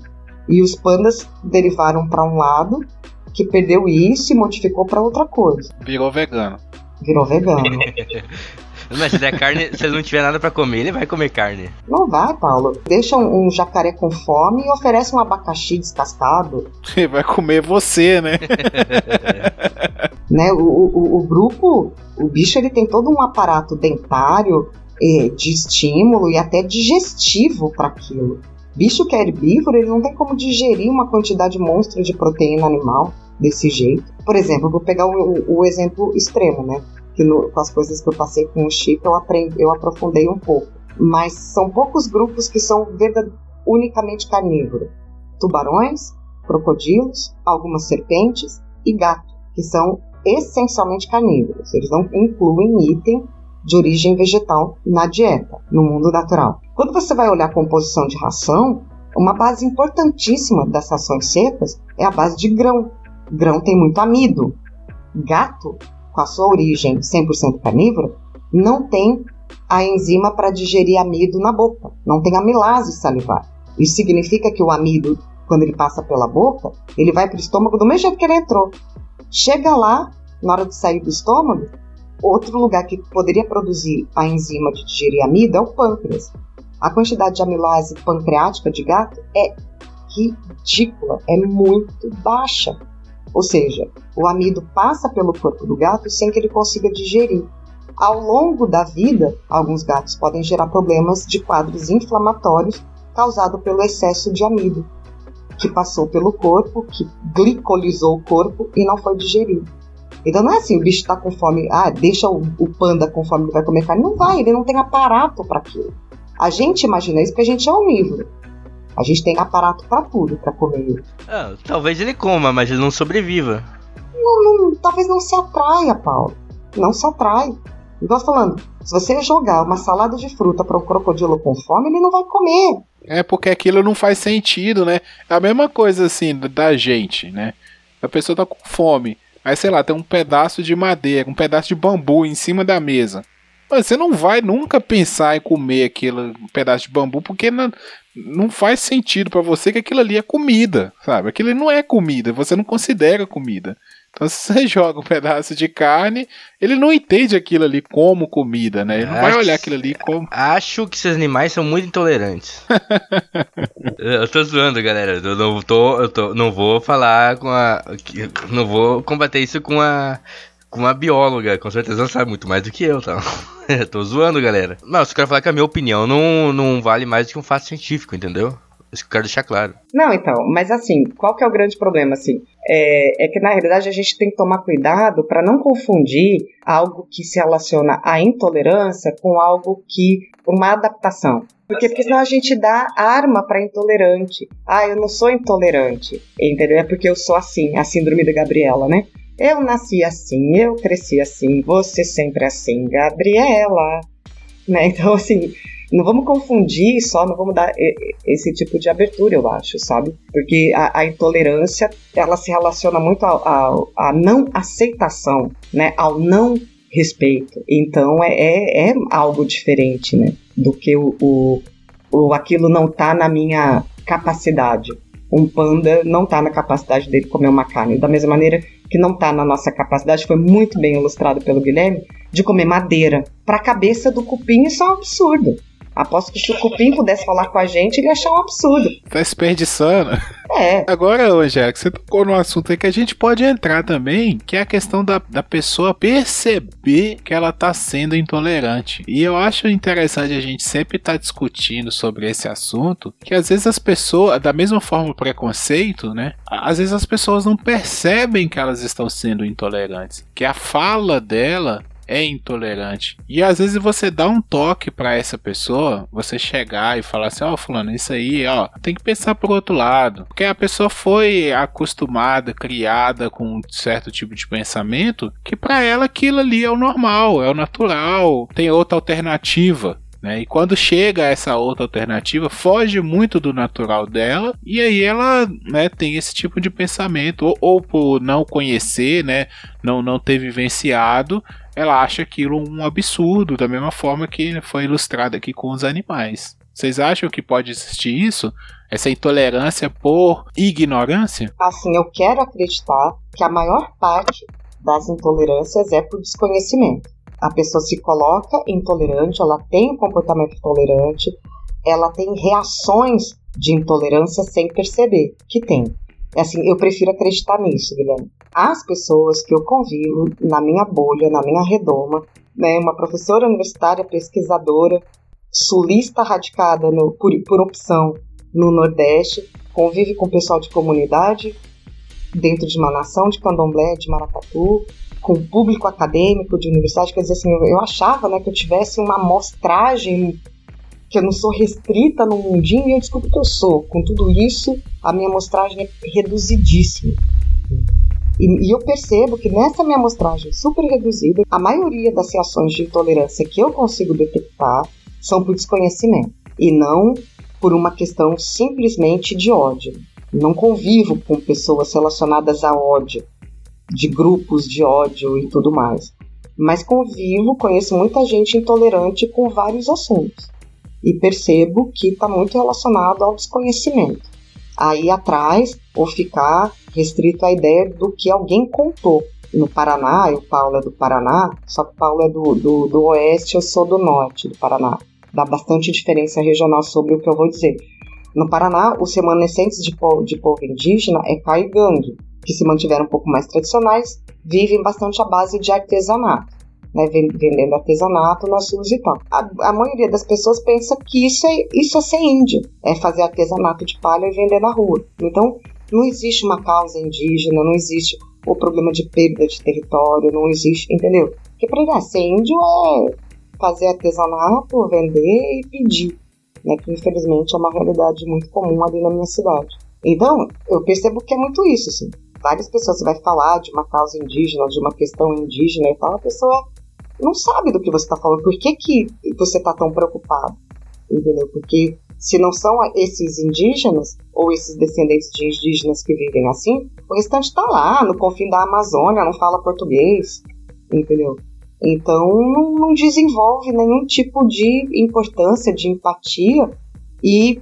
e os pandas derivaram para um lado que perdeu isso e modificou para outra coisa. Virou vegano. Virou vegano. Mas se der carne, se ele não tiver nada para comer, ele vai comer carne. Não vai, Paulo. Deixa um, um jacaré com fome e oferece um abacaxi descascado. Ele vai comer você, né? né? O, o, o, grupo, o bicho, ele tem todo um aparato dentário, eh, de estímulo e até digestivo para aquilo. Bicho que é herbívoro, ele não tem como digerir uma quantidade monstra de proteína animal desse jeito. Por exemplo, vou pegar o, o exemplo extremo, né? Que no, com as coisas que eu passei com o Chip eu, aprendi, eu aprofundei um pouco. Mas são poucos grupos que são unicamente carnívoros. Tubarões, crocodilos, algumas serpentes e gato, que são essencialmente carnívoros. Eles não incluem item de origem vegetal na dieta, no mundo natural. Quando você vai olhar a composição de ração, uma base importantíssima das rações secas é a base de grão. Grão tem muito amido. Gato com a sua origem 100% carnívora, não tem a enzima para digerir amido na boca, não tem amilase salivar. Isso significa que o amido, quando ele passa pela boca, ele vai para o estômago do mesmo jeito que ele entrou. Chega lá, na hora de sair do estômago, outro lugar que poderia produzir a enzima de digerir amido é o pâncreas. A quantidade de amilase pancreática de gato é ridícula, é muito baixa. Ou seja, o amido passa pelo corpo do gato sem que ele consiga digerir. Ao longo da vida, alguns gatos podem gerar problemas de quadros inflamatórios causados pelo excesso de amido, que passou pelo corpo, que glicolizou o corpo e não foi digerido. Então não é assim, o bicho está com fome, ah, deixa o, o, panda com fome, ele vai comer carne. Não vai, ele não tem aparato para aquilo. A gente imagina isso porque a gente é onívoro. A gente tem aparato pra tudo pra comer. Ah, talvez ele coma, mas ele não sobreviva. Não, não, talvez não se atraia, Paulo. Não se atrai. Igual falando, se você jogar uma salada de fruta para um crocodilo com fome, ele não vai comer. É porque aquilo não faz sentido, né? É a mesma coisa assim da gente, né? A pessoa tá com fome. Aí, sei lá, tem um pedaço de madeira, um pedaço de bambu em cima da mesa. Mas você não vai nunca pensar em comer aquele pedaço de bambu porque não, não faz sentido para você que aquilo ali é comida, sabe? Aquilo não é comida, você não considera comida. Então, se você joga um pedaço de carne, ele não entende aquilo ali como comida, né? Ele não vai olhar aquilo ali como. Acho que esses animais são muito intolerantes. eu tô zoando, galera. Eu não, tô, eu tô, não vou falar com a. Não vou combater isso com a. Com uma bióloga, com certeza ela sabe muito mais do que eu, tá? tô zoando, galera. Não, só quero falar que a minha opinião não, não vale mais do que um fato científico, entendeu? Isso que eu quero deixar claro. Não, então, mas assim, qual que é o grande problema, assim? É, é que na realidade a gente tem que tomar cuidado para não confundir algo que se relaciona à intolerância com algo que. uma adaptação. Porque, porque senão a gente dá arma para intolerante. Ah, eu não sou intolerante. Entendeu? É porque eu sou assim, a síndrome da Gabriela, né? Eu nasci assim, eu cresci assim, você sempre assim, Gabriela. Né? Então, assim, não vamos confundir só, não vamos dar esse tipo de abertura, eu acho, sabe? Porque a, a intolerância, ela se relaciona muito à não aceitação, né? Ao não respeito. Então é, é, é, algo diferente, né? Do que o, o, o aquilo não tá na minha capacidade. Um panda não tá na capacidade dele comer uma carne. Da mesma maneira que não tá na nossa capacidade, foi muito bem ilustrado pelo Guilherme, de comer madeira. Para a cabeça do cupim isso é um absurdo. Aposto que se o Cupim pudesse falar com a gente, ele ia achar um absurdo. Tá desperdiçando. É. Agora, Angélica, você tocou num assunto aí que a gente pode entrar também, que é a questão da, da pessoa perceber que ela tá sendo intolerante. E eu acho interessante a gente sempre estar tá discutindo sobre esse assunto, que às vezes as pessoas, da mesma forma o preconceito, né? Às vezes as pessoas não percebem que elas estão sendo intolerantes. Que a fala dela é intolerante. E às vezes você dá um toque para essa pessoa, você chegar e falar assim: Ó, oh, Fulano, isso aí, ó, tem que pensar pro outro lado. Porque a pessoa foi acostumada, criada com um certo tipo de pensamento que para ela aquilo ali é o normal, é o natural, tem outra alternativa. Né? E quando chega essa outra alternativa, foge muito do natural dela, e aí ela né, tem esse tipo de pensamento, ou, ou por não conhecer, né, não, não ter vivenciado, ela acha aquilo um absurdo, da mesma forma que foi ilustrado aqui com os animais. Vocês acham que pode existir isso? Essa intolerância por ignorância? Assim, eu quero acreditar que a maior parte das intolerâncias é por desconhecimento. A pessoa se coloca intolerante, ela tem um comportamento intolerante, ela tem reações de intolerância sem perceber que tem. Assim, eu prefiro acreditar nisso, Guilherme. As pessoas que eu convivo na minha bolha, na minha redoma, né, uma professora universitária, pesquisadora, sulista radicada no, por, por opção no Nordeste, convive com pessoal de comunidade dentro de uma nação de candomblé, de maracatu, com público acadêmico de universidade, quer dizer assim, eu, eu achava né, que eu tivesse uma amostragem que eu não sou restrita no mundinho e eu descubro que eu sou. Com tudo isso, a minha amostragem é reduzidíssima. E, e, eu percebo que nessa minha amostragem super reduzida, a maioria das reações de intolerância que eu consigo detectar são por desconhecimento e não por uma questão simplesmente de ódio. Não convivo com pessoas relacionadas a ódio, de grupos de ódio e tudo mais. Mas convivo, conheço muita gente intolerante com vários assuntos e percebo que está muito relacionado ao desconhecimento. Aí atrás, ou ficar restrito à ideia do que alguém contou. No Paraná, o Paulo é do Paraná, só que o Paulo é do, do, do oeste, eu sou do norte do Paraná. Dá bastante diferença regional sobre o que eu vou dizer. No Paraná, os remanescentes de povo, de povo indígena é caigangue, que se mantiveram um pouco mais tradicionais, vivem bastante à base de artesanato né, vendendo artesanato nas ruas e tal. A, a, maioria das pessoas pensa que isso é, isso é ser índio, é fazer artesanato de palha e vender na rua. Então, não existe uma causa indígena, não existe o problema de perda de território, não existe, entendeu? Porque para ser índio é fazer artesanato, vender e pedir. né, que infelizmente é uma realidade muito comum ali na minha cidade. Então, eu percebo que é muito isso, assim. Várias pessoas, vai falar de uma causa indígena, de uma questão indígena e tal, a pessoa não sabe do que você está falando. Por que, que você está tão preocupado? Entendeu? Porque se não são esses indígenas ou esses descendentes de indígenas que vivem assim, o restante está lá, no confim da Amazônia, não fala português, entendeu? Então não, não desenvolve nenhum tipo de importância, de empatia e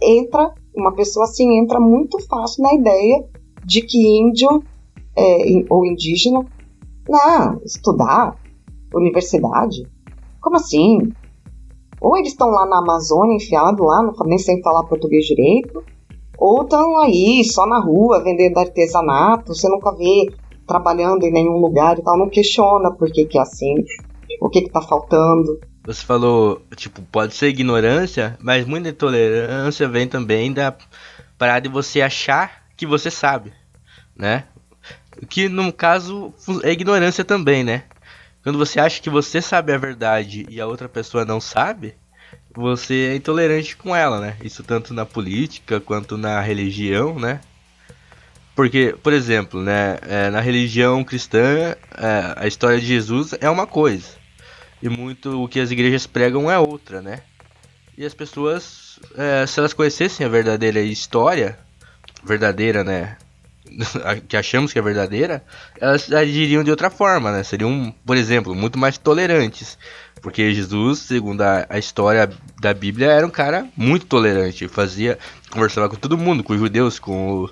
entra, uma pessoa assim entra muito fácil na ideia de que índio é, ou indígena, não, estudar, universidade, como assim? Ou eles estão lá na Amazônia, enfiado lá, nem sem falar português direito, ou estão aí só na rua vendendo artesanato, você nunca vê trabalhando em nenhum lugar e tal, não questiona por que, que é assim, o que, que tá faltando. Você falou, tipo, pode ser ignorância, mas muita intolerância vem também da parada de você achar que você sabe, né? Que no caso é ignorância também, né? Quando você acha que você sabe a verdade e a outra pessoa não sabe, você é intolerante com ela, né? Isso tanto na política quanto na religião, né? Porque, por exemplo, né, é, na religião cristã, é, a história de Jesus é uma coisa. E muito o que as igrejas pregam é outra, né? E as pessoas, é, se elas conhecessem a verdadeira história, verdadeira, né? que achamos que é verdadeira, elas agiriam de outra forma, né? Seriam, por exemplo, muito mais tolerantes. Porque Jesus, segundo a, a história da Bíblia, era um cara muito tolerante. Fazia, conversava com todo mundo, com os judeus, com o,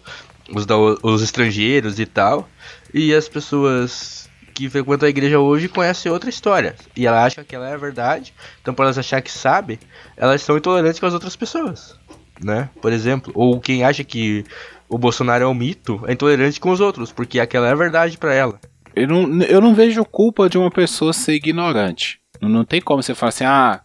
os, os estrangeiros e tal. E as pessoas que frequentam a igreja hoje conhecem outra história. E ela acha que ela é a verdade. Então, para elas achar que sabe, elas são intolerantes com as outras pessoas. Né? Por exemplo, ou quem acha que o Bolsonaro é um mito, é intolerante com os outros, porque aquela é a verdade para ela. Eu não, eu não vejo culpa de uma pessoa ser ignorante. Não, tem como você falar assim, ah,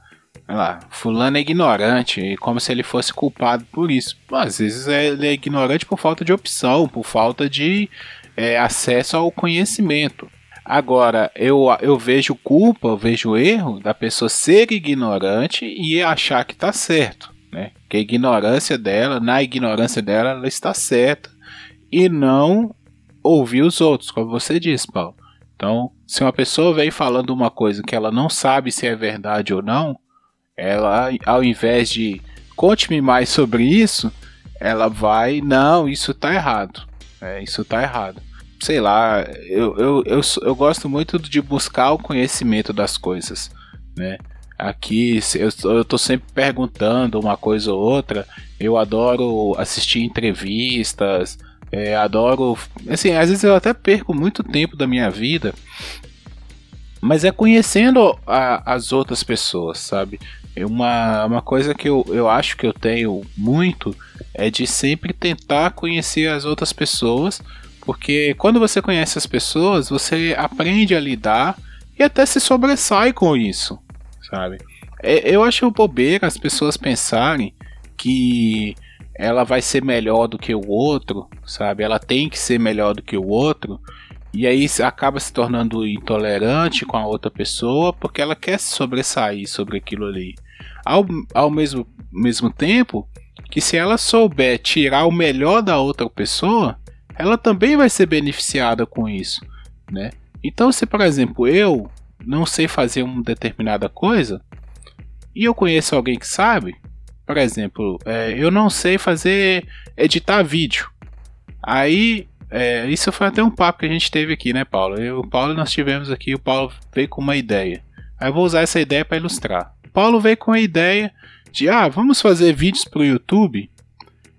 lá, fulano é ignorante, como se ele fosse culpado por isso. Às vezes é, ele é ignorante por falta de opção, por falta de é, acesso ao conhecimento. Agora, eu, eu vejo culpa, eu vejo erro da pessoa ser ignorante e achar que está certo né? Que a ignorância dela, na ignorância dela, ela está certa e não ouvir os outros, como você disse, Paulo. Então, se uma pessoa vem falando uma coisa que ela não sabe se é verdade ou não, ela, ao invés de conte-me mais sobre isso, ela vai, não, isso está errado. É, isso está errado. Sei lá, eu, eu, eu, eu gosto muito de buscar o conhecimento das coisas, né? Aqui eu, tô sempre perguntando uma coisa ou outra. Eu adoro assistir entrevistas, é, adoro. Assim, às vezes eu até perco muito tempo da minha vida, mas é conhecendo a, as outras pessoas, sabe? É uma, uma coisa que eu, eu acho que eu tenho muito é de sempre tentar conhecer as outras pessoas, porque quando você conhece as pessoas, você aprende a lidar e até se sobressai com isso sabe? É, eu acho bobeira as pessoas pensarem que ela vai ser melhor do que o outro, sabe? Ela tem que ser melhor do que o outro. E aí acaba se tornando intolerante com a outra pessoa porque ela quer se sobressair sobre aquilo ali. Ao, ao mesmo, mesmo tempo que se ela souber tirar o melhor da outra pessoa, ela também vai ser beneficiada com isso, né? Então, se por exemplo eu não sei fazer uma determinada coisa e eu conheço alguém que sabe, por exemplo, é, eu não sei fazer editar vídeo. Aí, é, isso foi até um papo que a gente teve aqui, né, Paulo? Eu, o Paulo nós tivemos aqui, o Paulo veio com uma ideia. Aí eu vou usar essa ideia para ilustrar. O Paulo veio com a ideia de, ah, vamos fazer vídeos para o YouTube.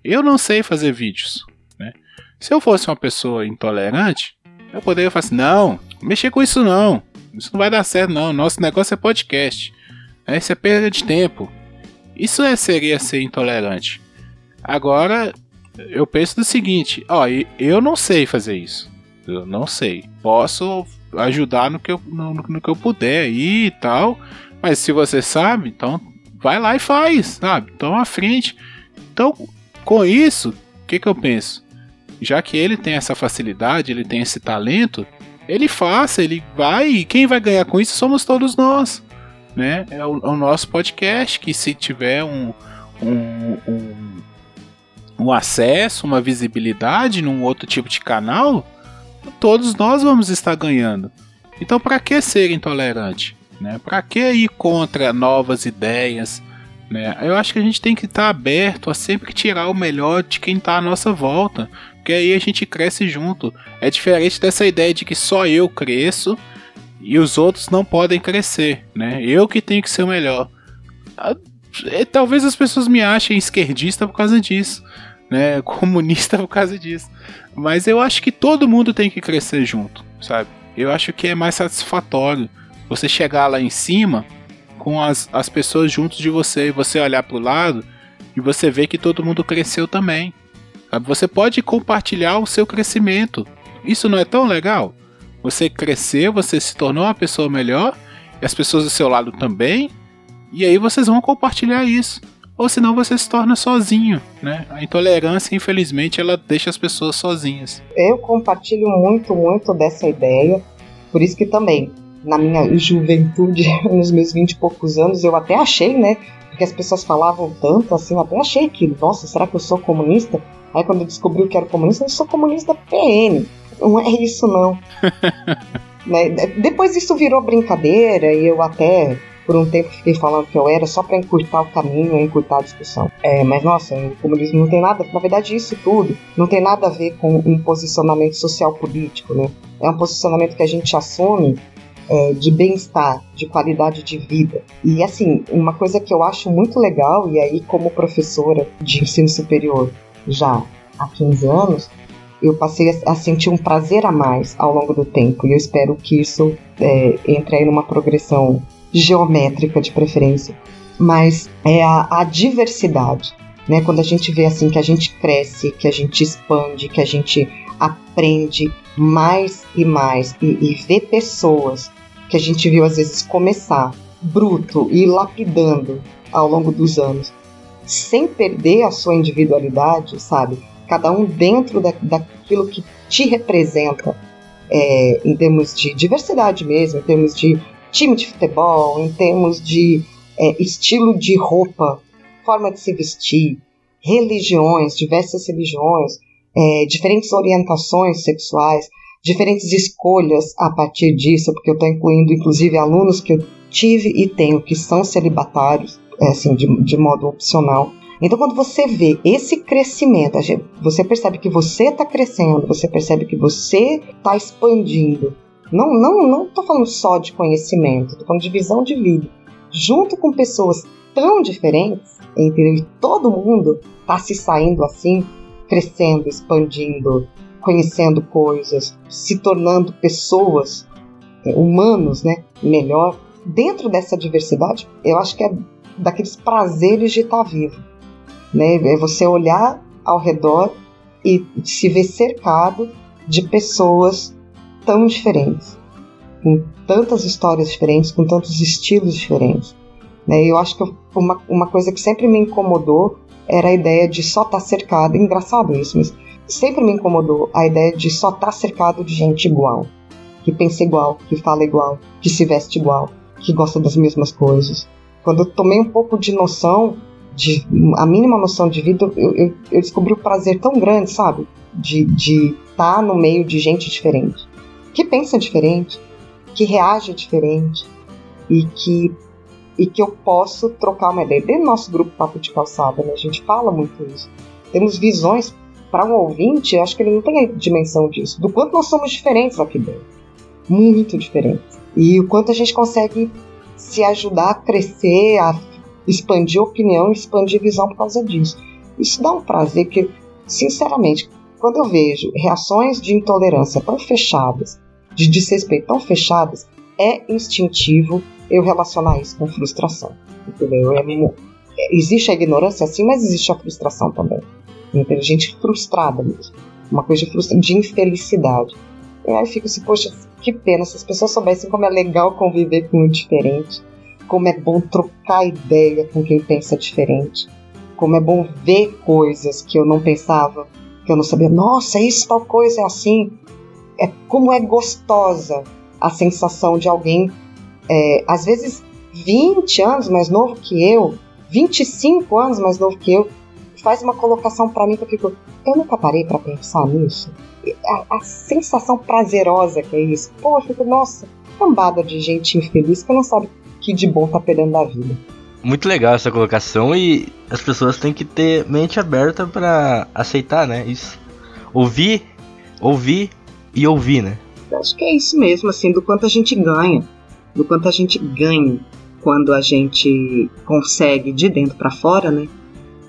Eu não sei fazer vídeos, né? Se eu fosse uma pessoa intolerante, eu poderia falar assim, não, mexer com isso não. Isso não vai dar certo, não. Nosso negócio é podcast. Isso é perda de tempo. Isso é, seria ser intolerante. Agora, eu penso do seguinte: ó, eu não sei fazer isso. Eu não sei. Posso ajudar no que eu, no, no que eu puder aí e tal. Mas se você sabe, então vai lá e faz, sabe? Toma à frente. Então, com isso, o que, que eu penso? Já que ele tem essa facilidade, ele tem esse talento, ele faça, ele vai, e quem vai ganhar com isso somos todos nós. né? É o, é o nosso podcast, que se tiver um, um, um, um acesso, uma visibilidade num outro tipo de canal, todos nós vamos estar ganhando. Então, para que ser intolerante? Né? Para que ir contra novas ideias? Né? Eu acho que a gente tem que estar aberto a sempre tirar o melhor de quem está à nossa volta, porque aí a gente cresce junto. É diferente dessa ideia de que só eu cresço e os outros não podem crescer, né? Eu que tenho que ser o melhor. É, talvez as pessoas me achem esquerdista por causa disso, né? Comunista por causa disso. Mas eu acho que todo mundo tem que crescer junto, sabe? Eu acho que é mais satisfatório você chegar lá em cima com as, as pessoas juntos de você e você olhar para o lado e você ver que todo mundo cresceu também. Você pode compartilhar o seu crescimento. Isso não é tão legal? Você cresceu, você se tornou uma pessoa melhor e as pessoas do seu lado também. E aí vocês vão compartilhar isso ou senão você se torna sozinho, né? A intolerância, infelizmente, ela deixa as pessoas sozinhas. Eu compartilho muito, muito dessa ideia, por isso que também, na minha juventude, nos meus vinte e poucos anos, eu até achei, né? Porque as pessoas falavam tanto assim, eu até achei que, nossa, será que eu sou comunista? Aí quando eu descobri que era comunista, eu sou comunista PN. Não é isso, não. né? Depois isso virou brincadeira e eu até por um tempo fiquei falando que eu era só para encurtar o caminho encurtar a discussão. É, mas nossa, o comunismo não tem nada, na verdade isso tudo não tem nada a ver com um posicionamento social político, né? É um posicionamento que a gente assume é, de bem-estar, de qualidade de vida. E assim, uma coisa que eu acho muito legal, e aí como professora de ensino superior já há 15 anos, eu passei a, sentir um prazer a mais ao longo do tempo. E eu espero que isso é, entre aí numa progressão geométrica de preferência, mas é a, a diversidade. Né? Quando a gente vê assim que a gente cresce, que a gente expande, que a gente aprende mais e mais e, e vê pessoas que a gente viu às vezes começar bruto e lapidando ao longo dos anos, sem perder a sua individualidade, sabe? Cada um dentro da, daquilo que te representa, é, em termos de diversidade mesmo, em termos de time de futebol, em termos de é, estilo de roupa, forma de se vestir, religiões, diversas religiões, é, diferentes orientações sexuais, diferentes escolhas a partir disso, porque eu estou incluindo inclusive alunos que eu tive e tenho que são celibatários, é, assim, de, de modo opcional. Então, quando você vê esse crescimento, você percebe que você está crescendo, você percebe que você está expandindo, não, não, não tô falando só de conhecimento, tô falando de visão de vida. Junto com pessoas tão diferentes, entendeu? E todo mundo tá se saindo assim, crescendo, expandindo, conhecendo coisas, se tornando pessoas, é, humanos, né? Melhor. Dentro dessa diversidade, eu acho que é daqueles prazeres de estar vivo, né? É você olhar ao redor e se ver cercado de pessoas tão diferentes, com tantas histórias diferentes, com tantos estilos diferentes. Né? Eu acho que uma, uma coisa que sempre me incomodou era a ideia de só estar cercado, engraçado isso, mas sempre me incomodou a ideia de só estar tá cercado de gente igual, que pensa igual, que fala igual, que se veste igual, que gosta das mesmas coisas. Quando eu tomei um pouco de noção, de a mínima noção de vida, eu, eu, eu descobri o um prazer tão grande, sabe? De estar de tá no meio de gente diferente que pensa diferente, que reage diferente e que e que eu posso trocar uma ideia. Dentro do nosso grupo Papo de Calçada, né, a gente fala muito isso. Temos visões para um ouvinte, acho que ele não tem a dimensão disso, do quanto nós somos diferentes aqui dentro. Muito diferentes. E o quanto a gente consegue se ajudar a crescer, a expandir opinião, expandir visão por causa disso. Isso dá um prazer que, sinceramente, quando eu vejo reações de intolerância tão fechadas, de desrespeito tão fechadas, é instintivo eu relacionar isso com frustração. Entendeu? É é, existe a ignorância assim, mas existe a frustração também. Entendeu? Gente frustrada mesmo. Uma coisa de, de infelicidade. E aí fico assim, poxa, que pena se as pessoas soubessem como é legal conviver com o diferente, como é bom trocar ideia com quem pensa diferente, como é bom ver coisas que eu não pensava que eu não sabia, nossa, isso tal coisa é assim. É como é gostosa a sensação de alguém, é, às vezes 20 anos mais novo que eu, 25 anos mais novo que eu, faz uma colocação para mim que eu fico, eu nunca parei para pensar nisso. A, a, sensação prazerosa que é isso. Pô, eu fico, nossa, cambada de gente infeliz que não sabe que de bom tá perdendo da vida. Muito legal essa colocação e as pessoas têm que ter mente aberta para aceitar, né? Isso. Ouvir, ouvir e ouvir, né? Acho que é isso mesmo, assim, do quanto a gente ganha, do quanto a gente ganha quando a gente consegue de dentro para fora, né?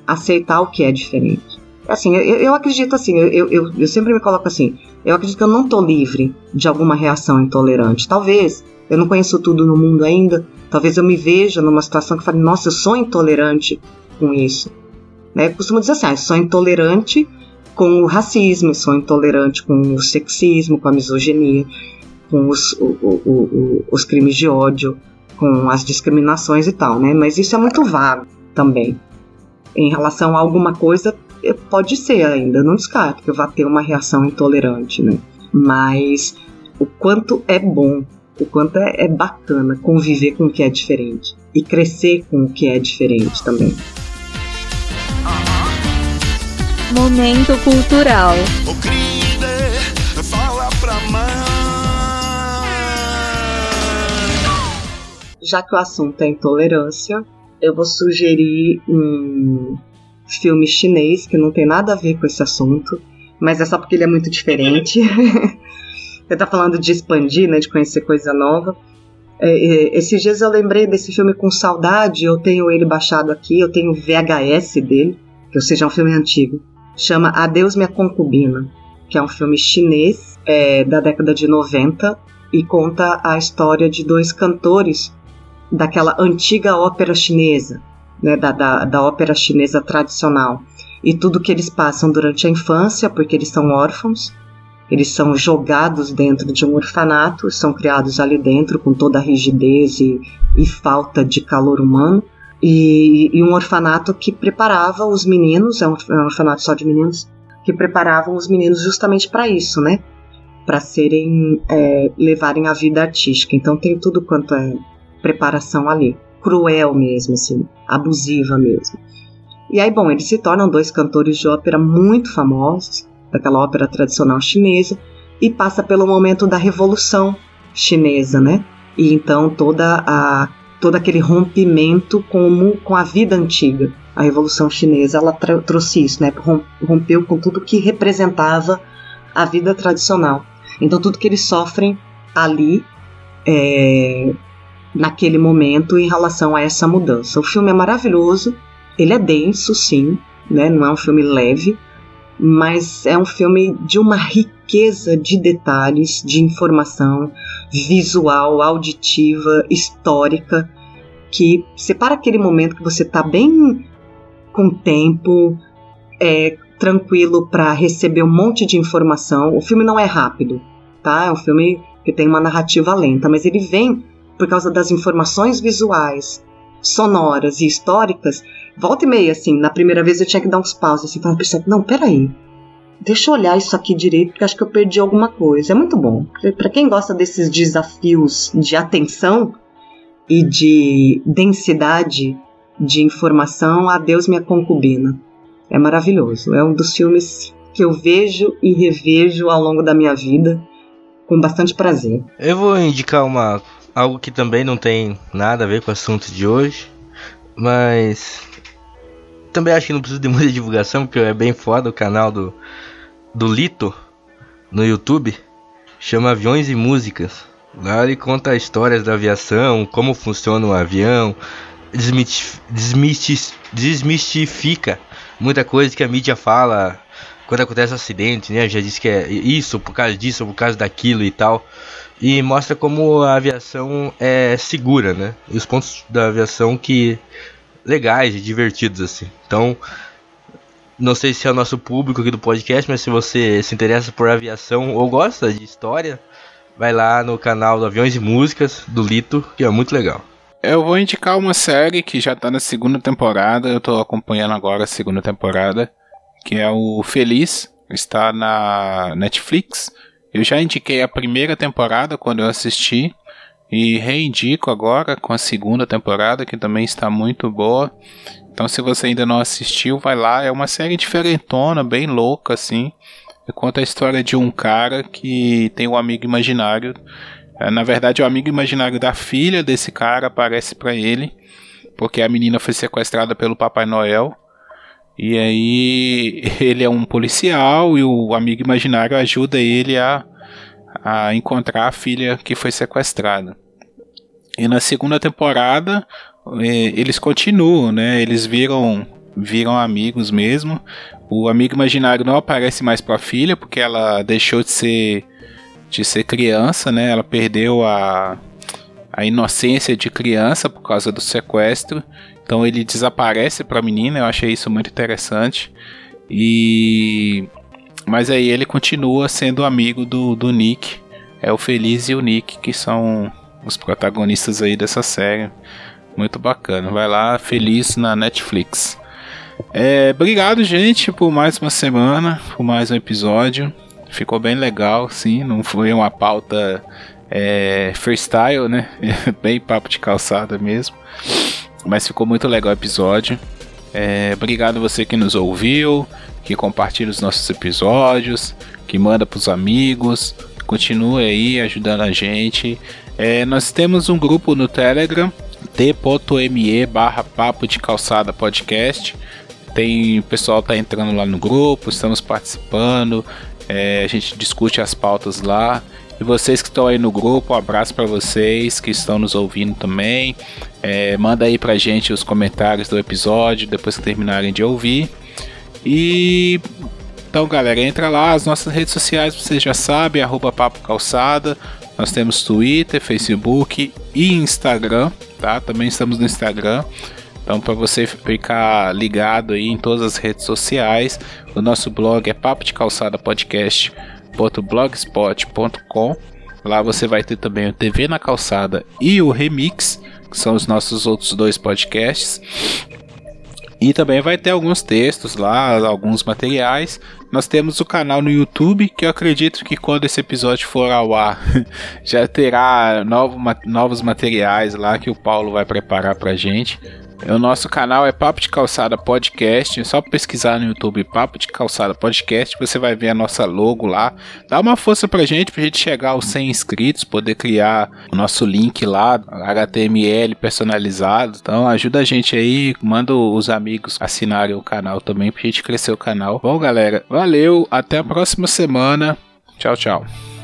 Aceitar o que é diferente. Assim, eu, eu acredito assim, eu, eu, eu sempre me coloco assim, eu acredito que eu não tô livre de alguma reação intolerante. Talvez, eu não conheço tudo no mundo ainda, talvez eu me veja numa situação que fale, nossa, eu sou intolerante com isso. Né? Eu costumo dizer assim, ah, eu sou intolerante com o racismo, sou intolerante com o sexismo, com a misoginia, com os, o, o, o, os crimes de ódio, com as discriminações e tal, né? Mas isso é muito vago também. Em relação a alguma coisa, eh, pode ser ainda, não descarto que eu vá ter uma reação intolerante, né? Mas o quanto é bom, o quanto é, é bacana conviver com o que é diferente e crescer com o que é diferente também. Momento cultural. O fala pra mãe. Já que o assunto é intolerância, eu vou sugerir um filme chinês que não tem nada a ver com esse assunto, mas é só porque ele é muito diferente. Você tá falando de expandir, né, de conhecer coisa nova. É, é, esses dias eu lembrei desse filme com saudade, eu tenho ele baixado aqui, eu tenho VHS dele, que ou seja, é um filme antigo. Chama Adeus Minha Concubina, que é um filme chinês é, da década de 90 e conta a história de dois cantores daquela antiga ópera chinesa, né, da, da, da ópera chinesa tradicional. E tudo que eles passam durante a infância, porque eles são órfãos, eles são jogados dentro de um orfanato, são criados ali dentro com toda a rigidez e, e falta de calor humano. E, e, um orfanato que preparava os meninos, é um, é um orfanato só de meninos, que preparavam os meninos justamente para isso, né? Para serem, é, levarem a vida artística. Então tem tudo quanto é preparação ali. Cruel mesmo, assim, abusiva mesmo. E aí, bom, eles se tornam dois cantores de ópera muito famosos, daquela ópera tradicional chinesa, e passa pelo momento da revolução chinesa, né? E então toda a todo aquele rompimento com, com a vida antiga. A revolução chinesa ela trouxe isso, né? Rompeu com tudo que representava a vida tradicional. Então tudo que eles sofrem ali é, naquele momento em relação a essa mudança. O filme é maravilhoso, ele é denso, sim, né? não é um filme leve, mas é um filme de uma riqueza de detalhes, de informação visual, auditiva, histórica, que separa aquele momento que você está bem com tempo, é, tranquilo para receber um monte de informação. O filme não é rápido, tá? É um filme que tem uma narrativa lenta, mas ele vem por causa das informações visuais, sonoras e históricas, volta e meia, assim, na primeira vez eu tinha que dar uns pausos, assim, falar, não, peraí, deixa eu olhar isso aqui direito, porque acho que eu perdi alguma coisa. É muito bom. Para quem gosta desses desafios de atenção e de densidade de informação, Adeus Minha Concubina. É maravilhoso. É um dos filmes que eu vejo e revejo ao longo da minha vida com bastante prazer. Eu vou indicar uma algo que também não tem nada a ver com o assunto de hoje, mas também acho que não precisa de muita divulgação, porque é bem foda o canal do, do Lito no YouTube, chama Aviões e Músicas. Lá ele conta histórias da aviação, como funciona o avião, desmistifica muita coisa que a mídia fala quando acontece acidente, né? Já disse que é isso por causa disso, por causa daquilo e tal e mostra como a aviação é segura, né? E os pontos da aviação que legais e divertidos assim. Então, não sei se é o nosso público aqui do podcast, mas se você se interessa por aviação ou gosta de história, vai lá no canal do Aviões e Músicas do Lito, que é muito legal. Eu vou indicar uma série que já tá na segunda temporada, eu tô acompanhando agora a segunda temporada, que é o Feliz, está na Netflix. Eu já indiquei a primeira temporada quando eu assisti. E reindico agora com a segunda temporada, que também está muito boa. Então, se você ainda não assistiu, vai lá. É uma série diferentona, bem louca, assim. Conta a história de um cara que tem um amigo imaginário. É, na verdade, o amigo imaginário da filha desse cara aparece para ele, porque a menina foi sequestrada pelo Papai Noel. E aí ele é um policial e o amigo imaginário ajuda ele a, a encontrar a filha que foi sequestrada. E na segunda temporada é, eles continuam, né? Eles viram viram amigos mesmo. O amigo imaginário não aparece mais para a filha porque ela deixou de ser de ser criança, né? Ela perdeu a a inocência de criança por causa do sequestro. Então ele desaparece para a menina. Eu achei isso muito interessante. E mas aí ele continua sendo amigo do, do Nick. É o Feliz e o Nick que são os protagonistas aí dessa série. Muito bacana. Vai lá, feliz na Netflix. É, obrigado, gente, por mais uma semana, por mais um episódio. Ficou bem legal, sim. Não foi uma pauta é, freestyle, né? bem papo de calçada mesmo. Mas ficou muito legal o episódio. É, obrigado você que nos ouviu, que compartilha os nossos episódios, que manda para os amigos. Continue aí ajudando a gente. É, nós temos um grupo no Telegram, t.me barra papo de calçada podcast. Tem o pessoal tá entrando lá no grupo, estamos participando, é, a gente discute as pautas lá. E vocês que estão aí no grupo, um abraço para vocês que estão nos ouvindo também. É, manda aí pra gente os comentários do episódio depois que terminarem de ouvir. E então, galera, entra lá, as nossas redes sociais vocês já sabem, arroba Papo Calçada. Nós temos Twitter, Facebook e Instagram, tá? Também estamos no Instagram. Então, para você ficar ligado aí em todas as redes sociais, o nosso blog é papo podcast.blogspot.com. Lá você vai ter também o TV na calçada e o Remix, que são os nossos outros dois podcasts. E também vai ter alguns textos lá, alguns materiais. Nós temos o canal no YouTube, que eu acredito que quando esse episódio for ao ar, já terá novo, novos materiais lá que o Paulo vai preparar pra gente. O nosso canal é Papo de Calçada Podcast. É só pesquisar no YouTube Papo de Calçada Podcast. Você vai ver a nossa logo lá. Dá uma força pra gente, pra gente chegar aos 100 inscritos, poder criar o nosso link lá, HTML personalizado. Então ajuda a gente aí, manda os amigos assinarem o canal também pra gente crescer o canal. Bom, galera, valeu, até a próxima semana. Tchau, tchau.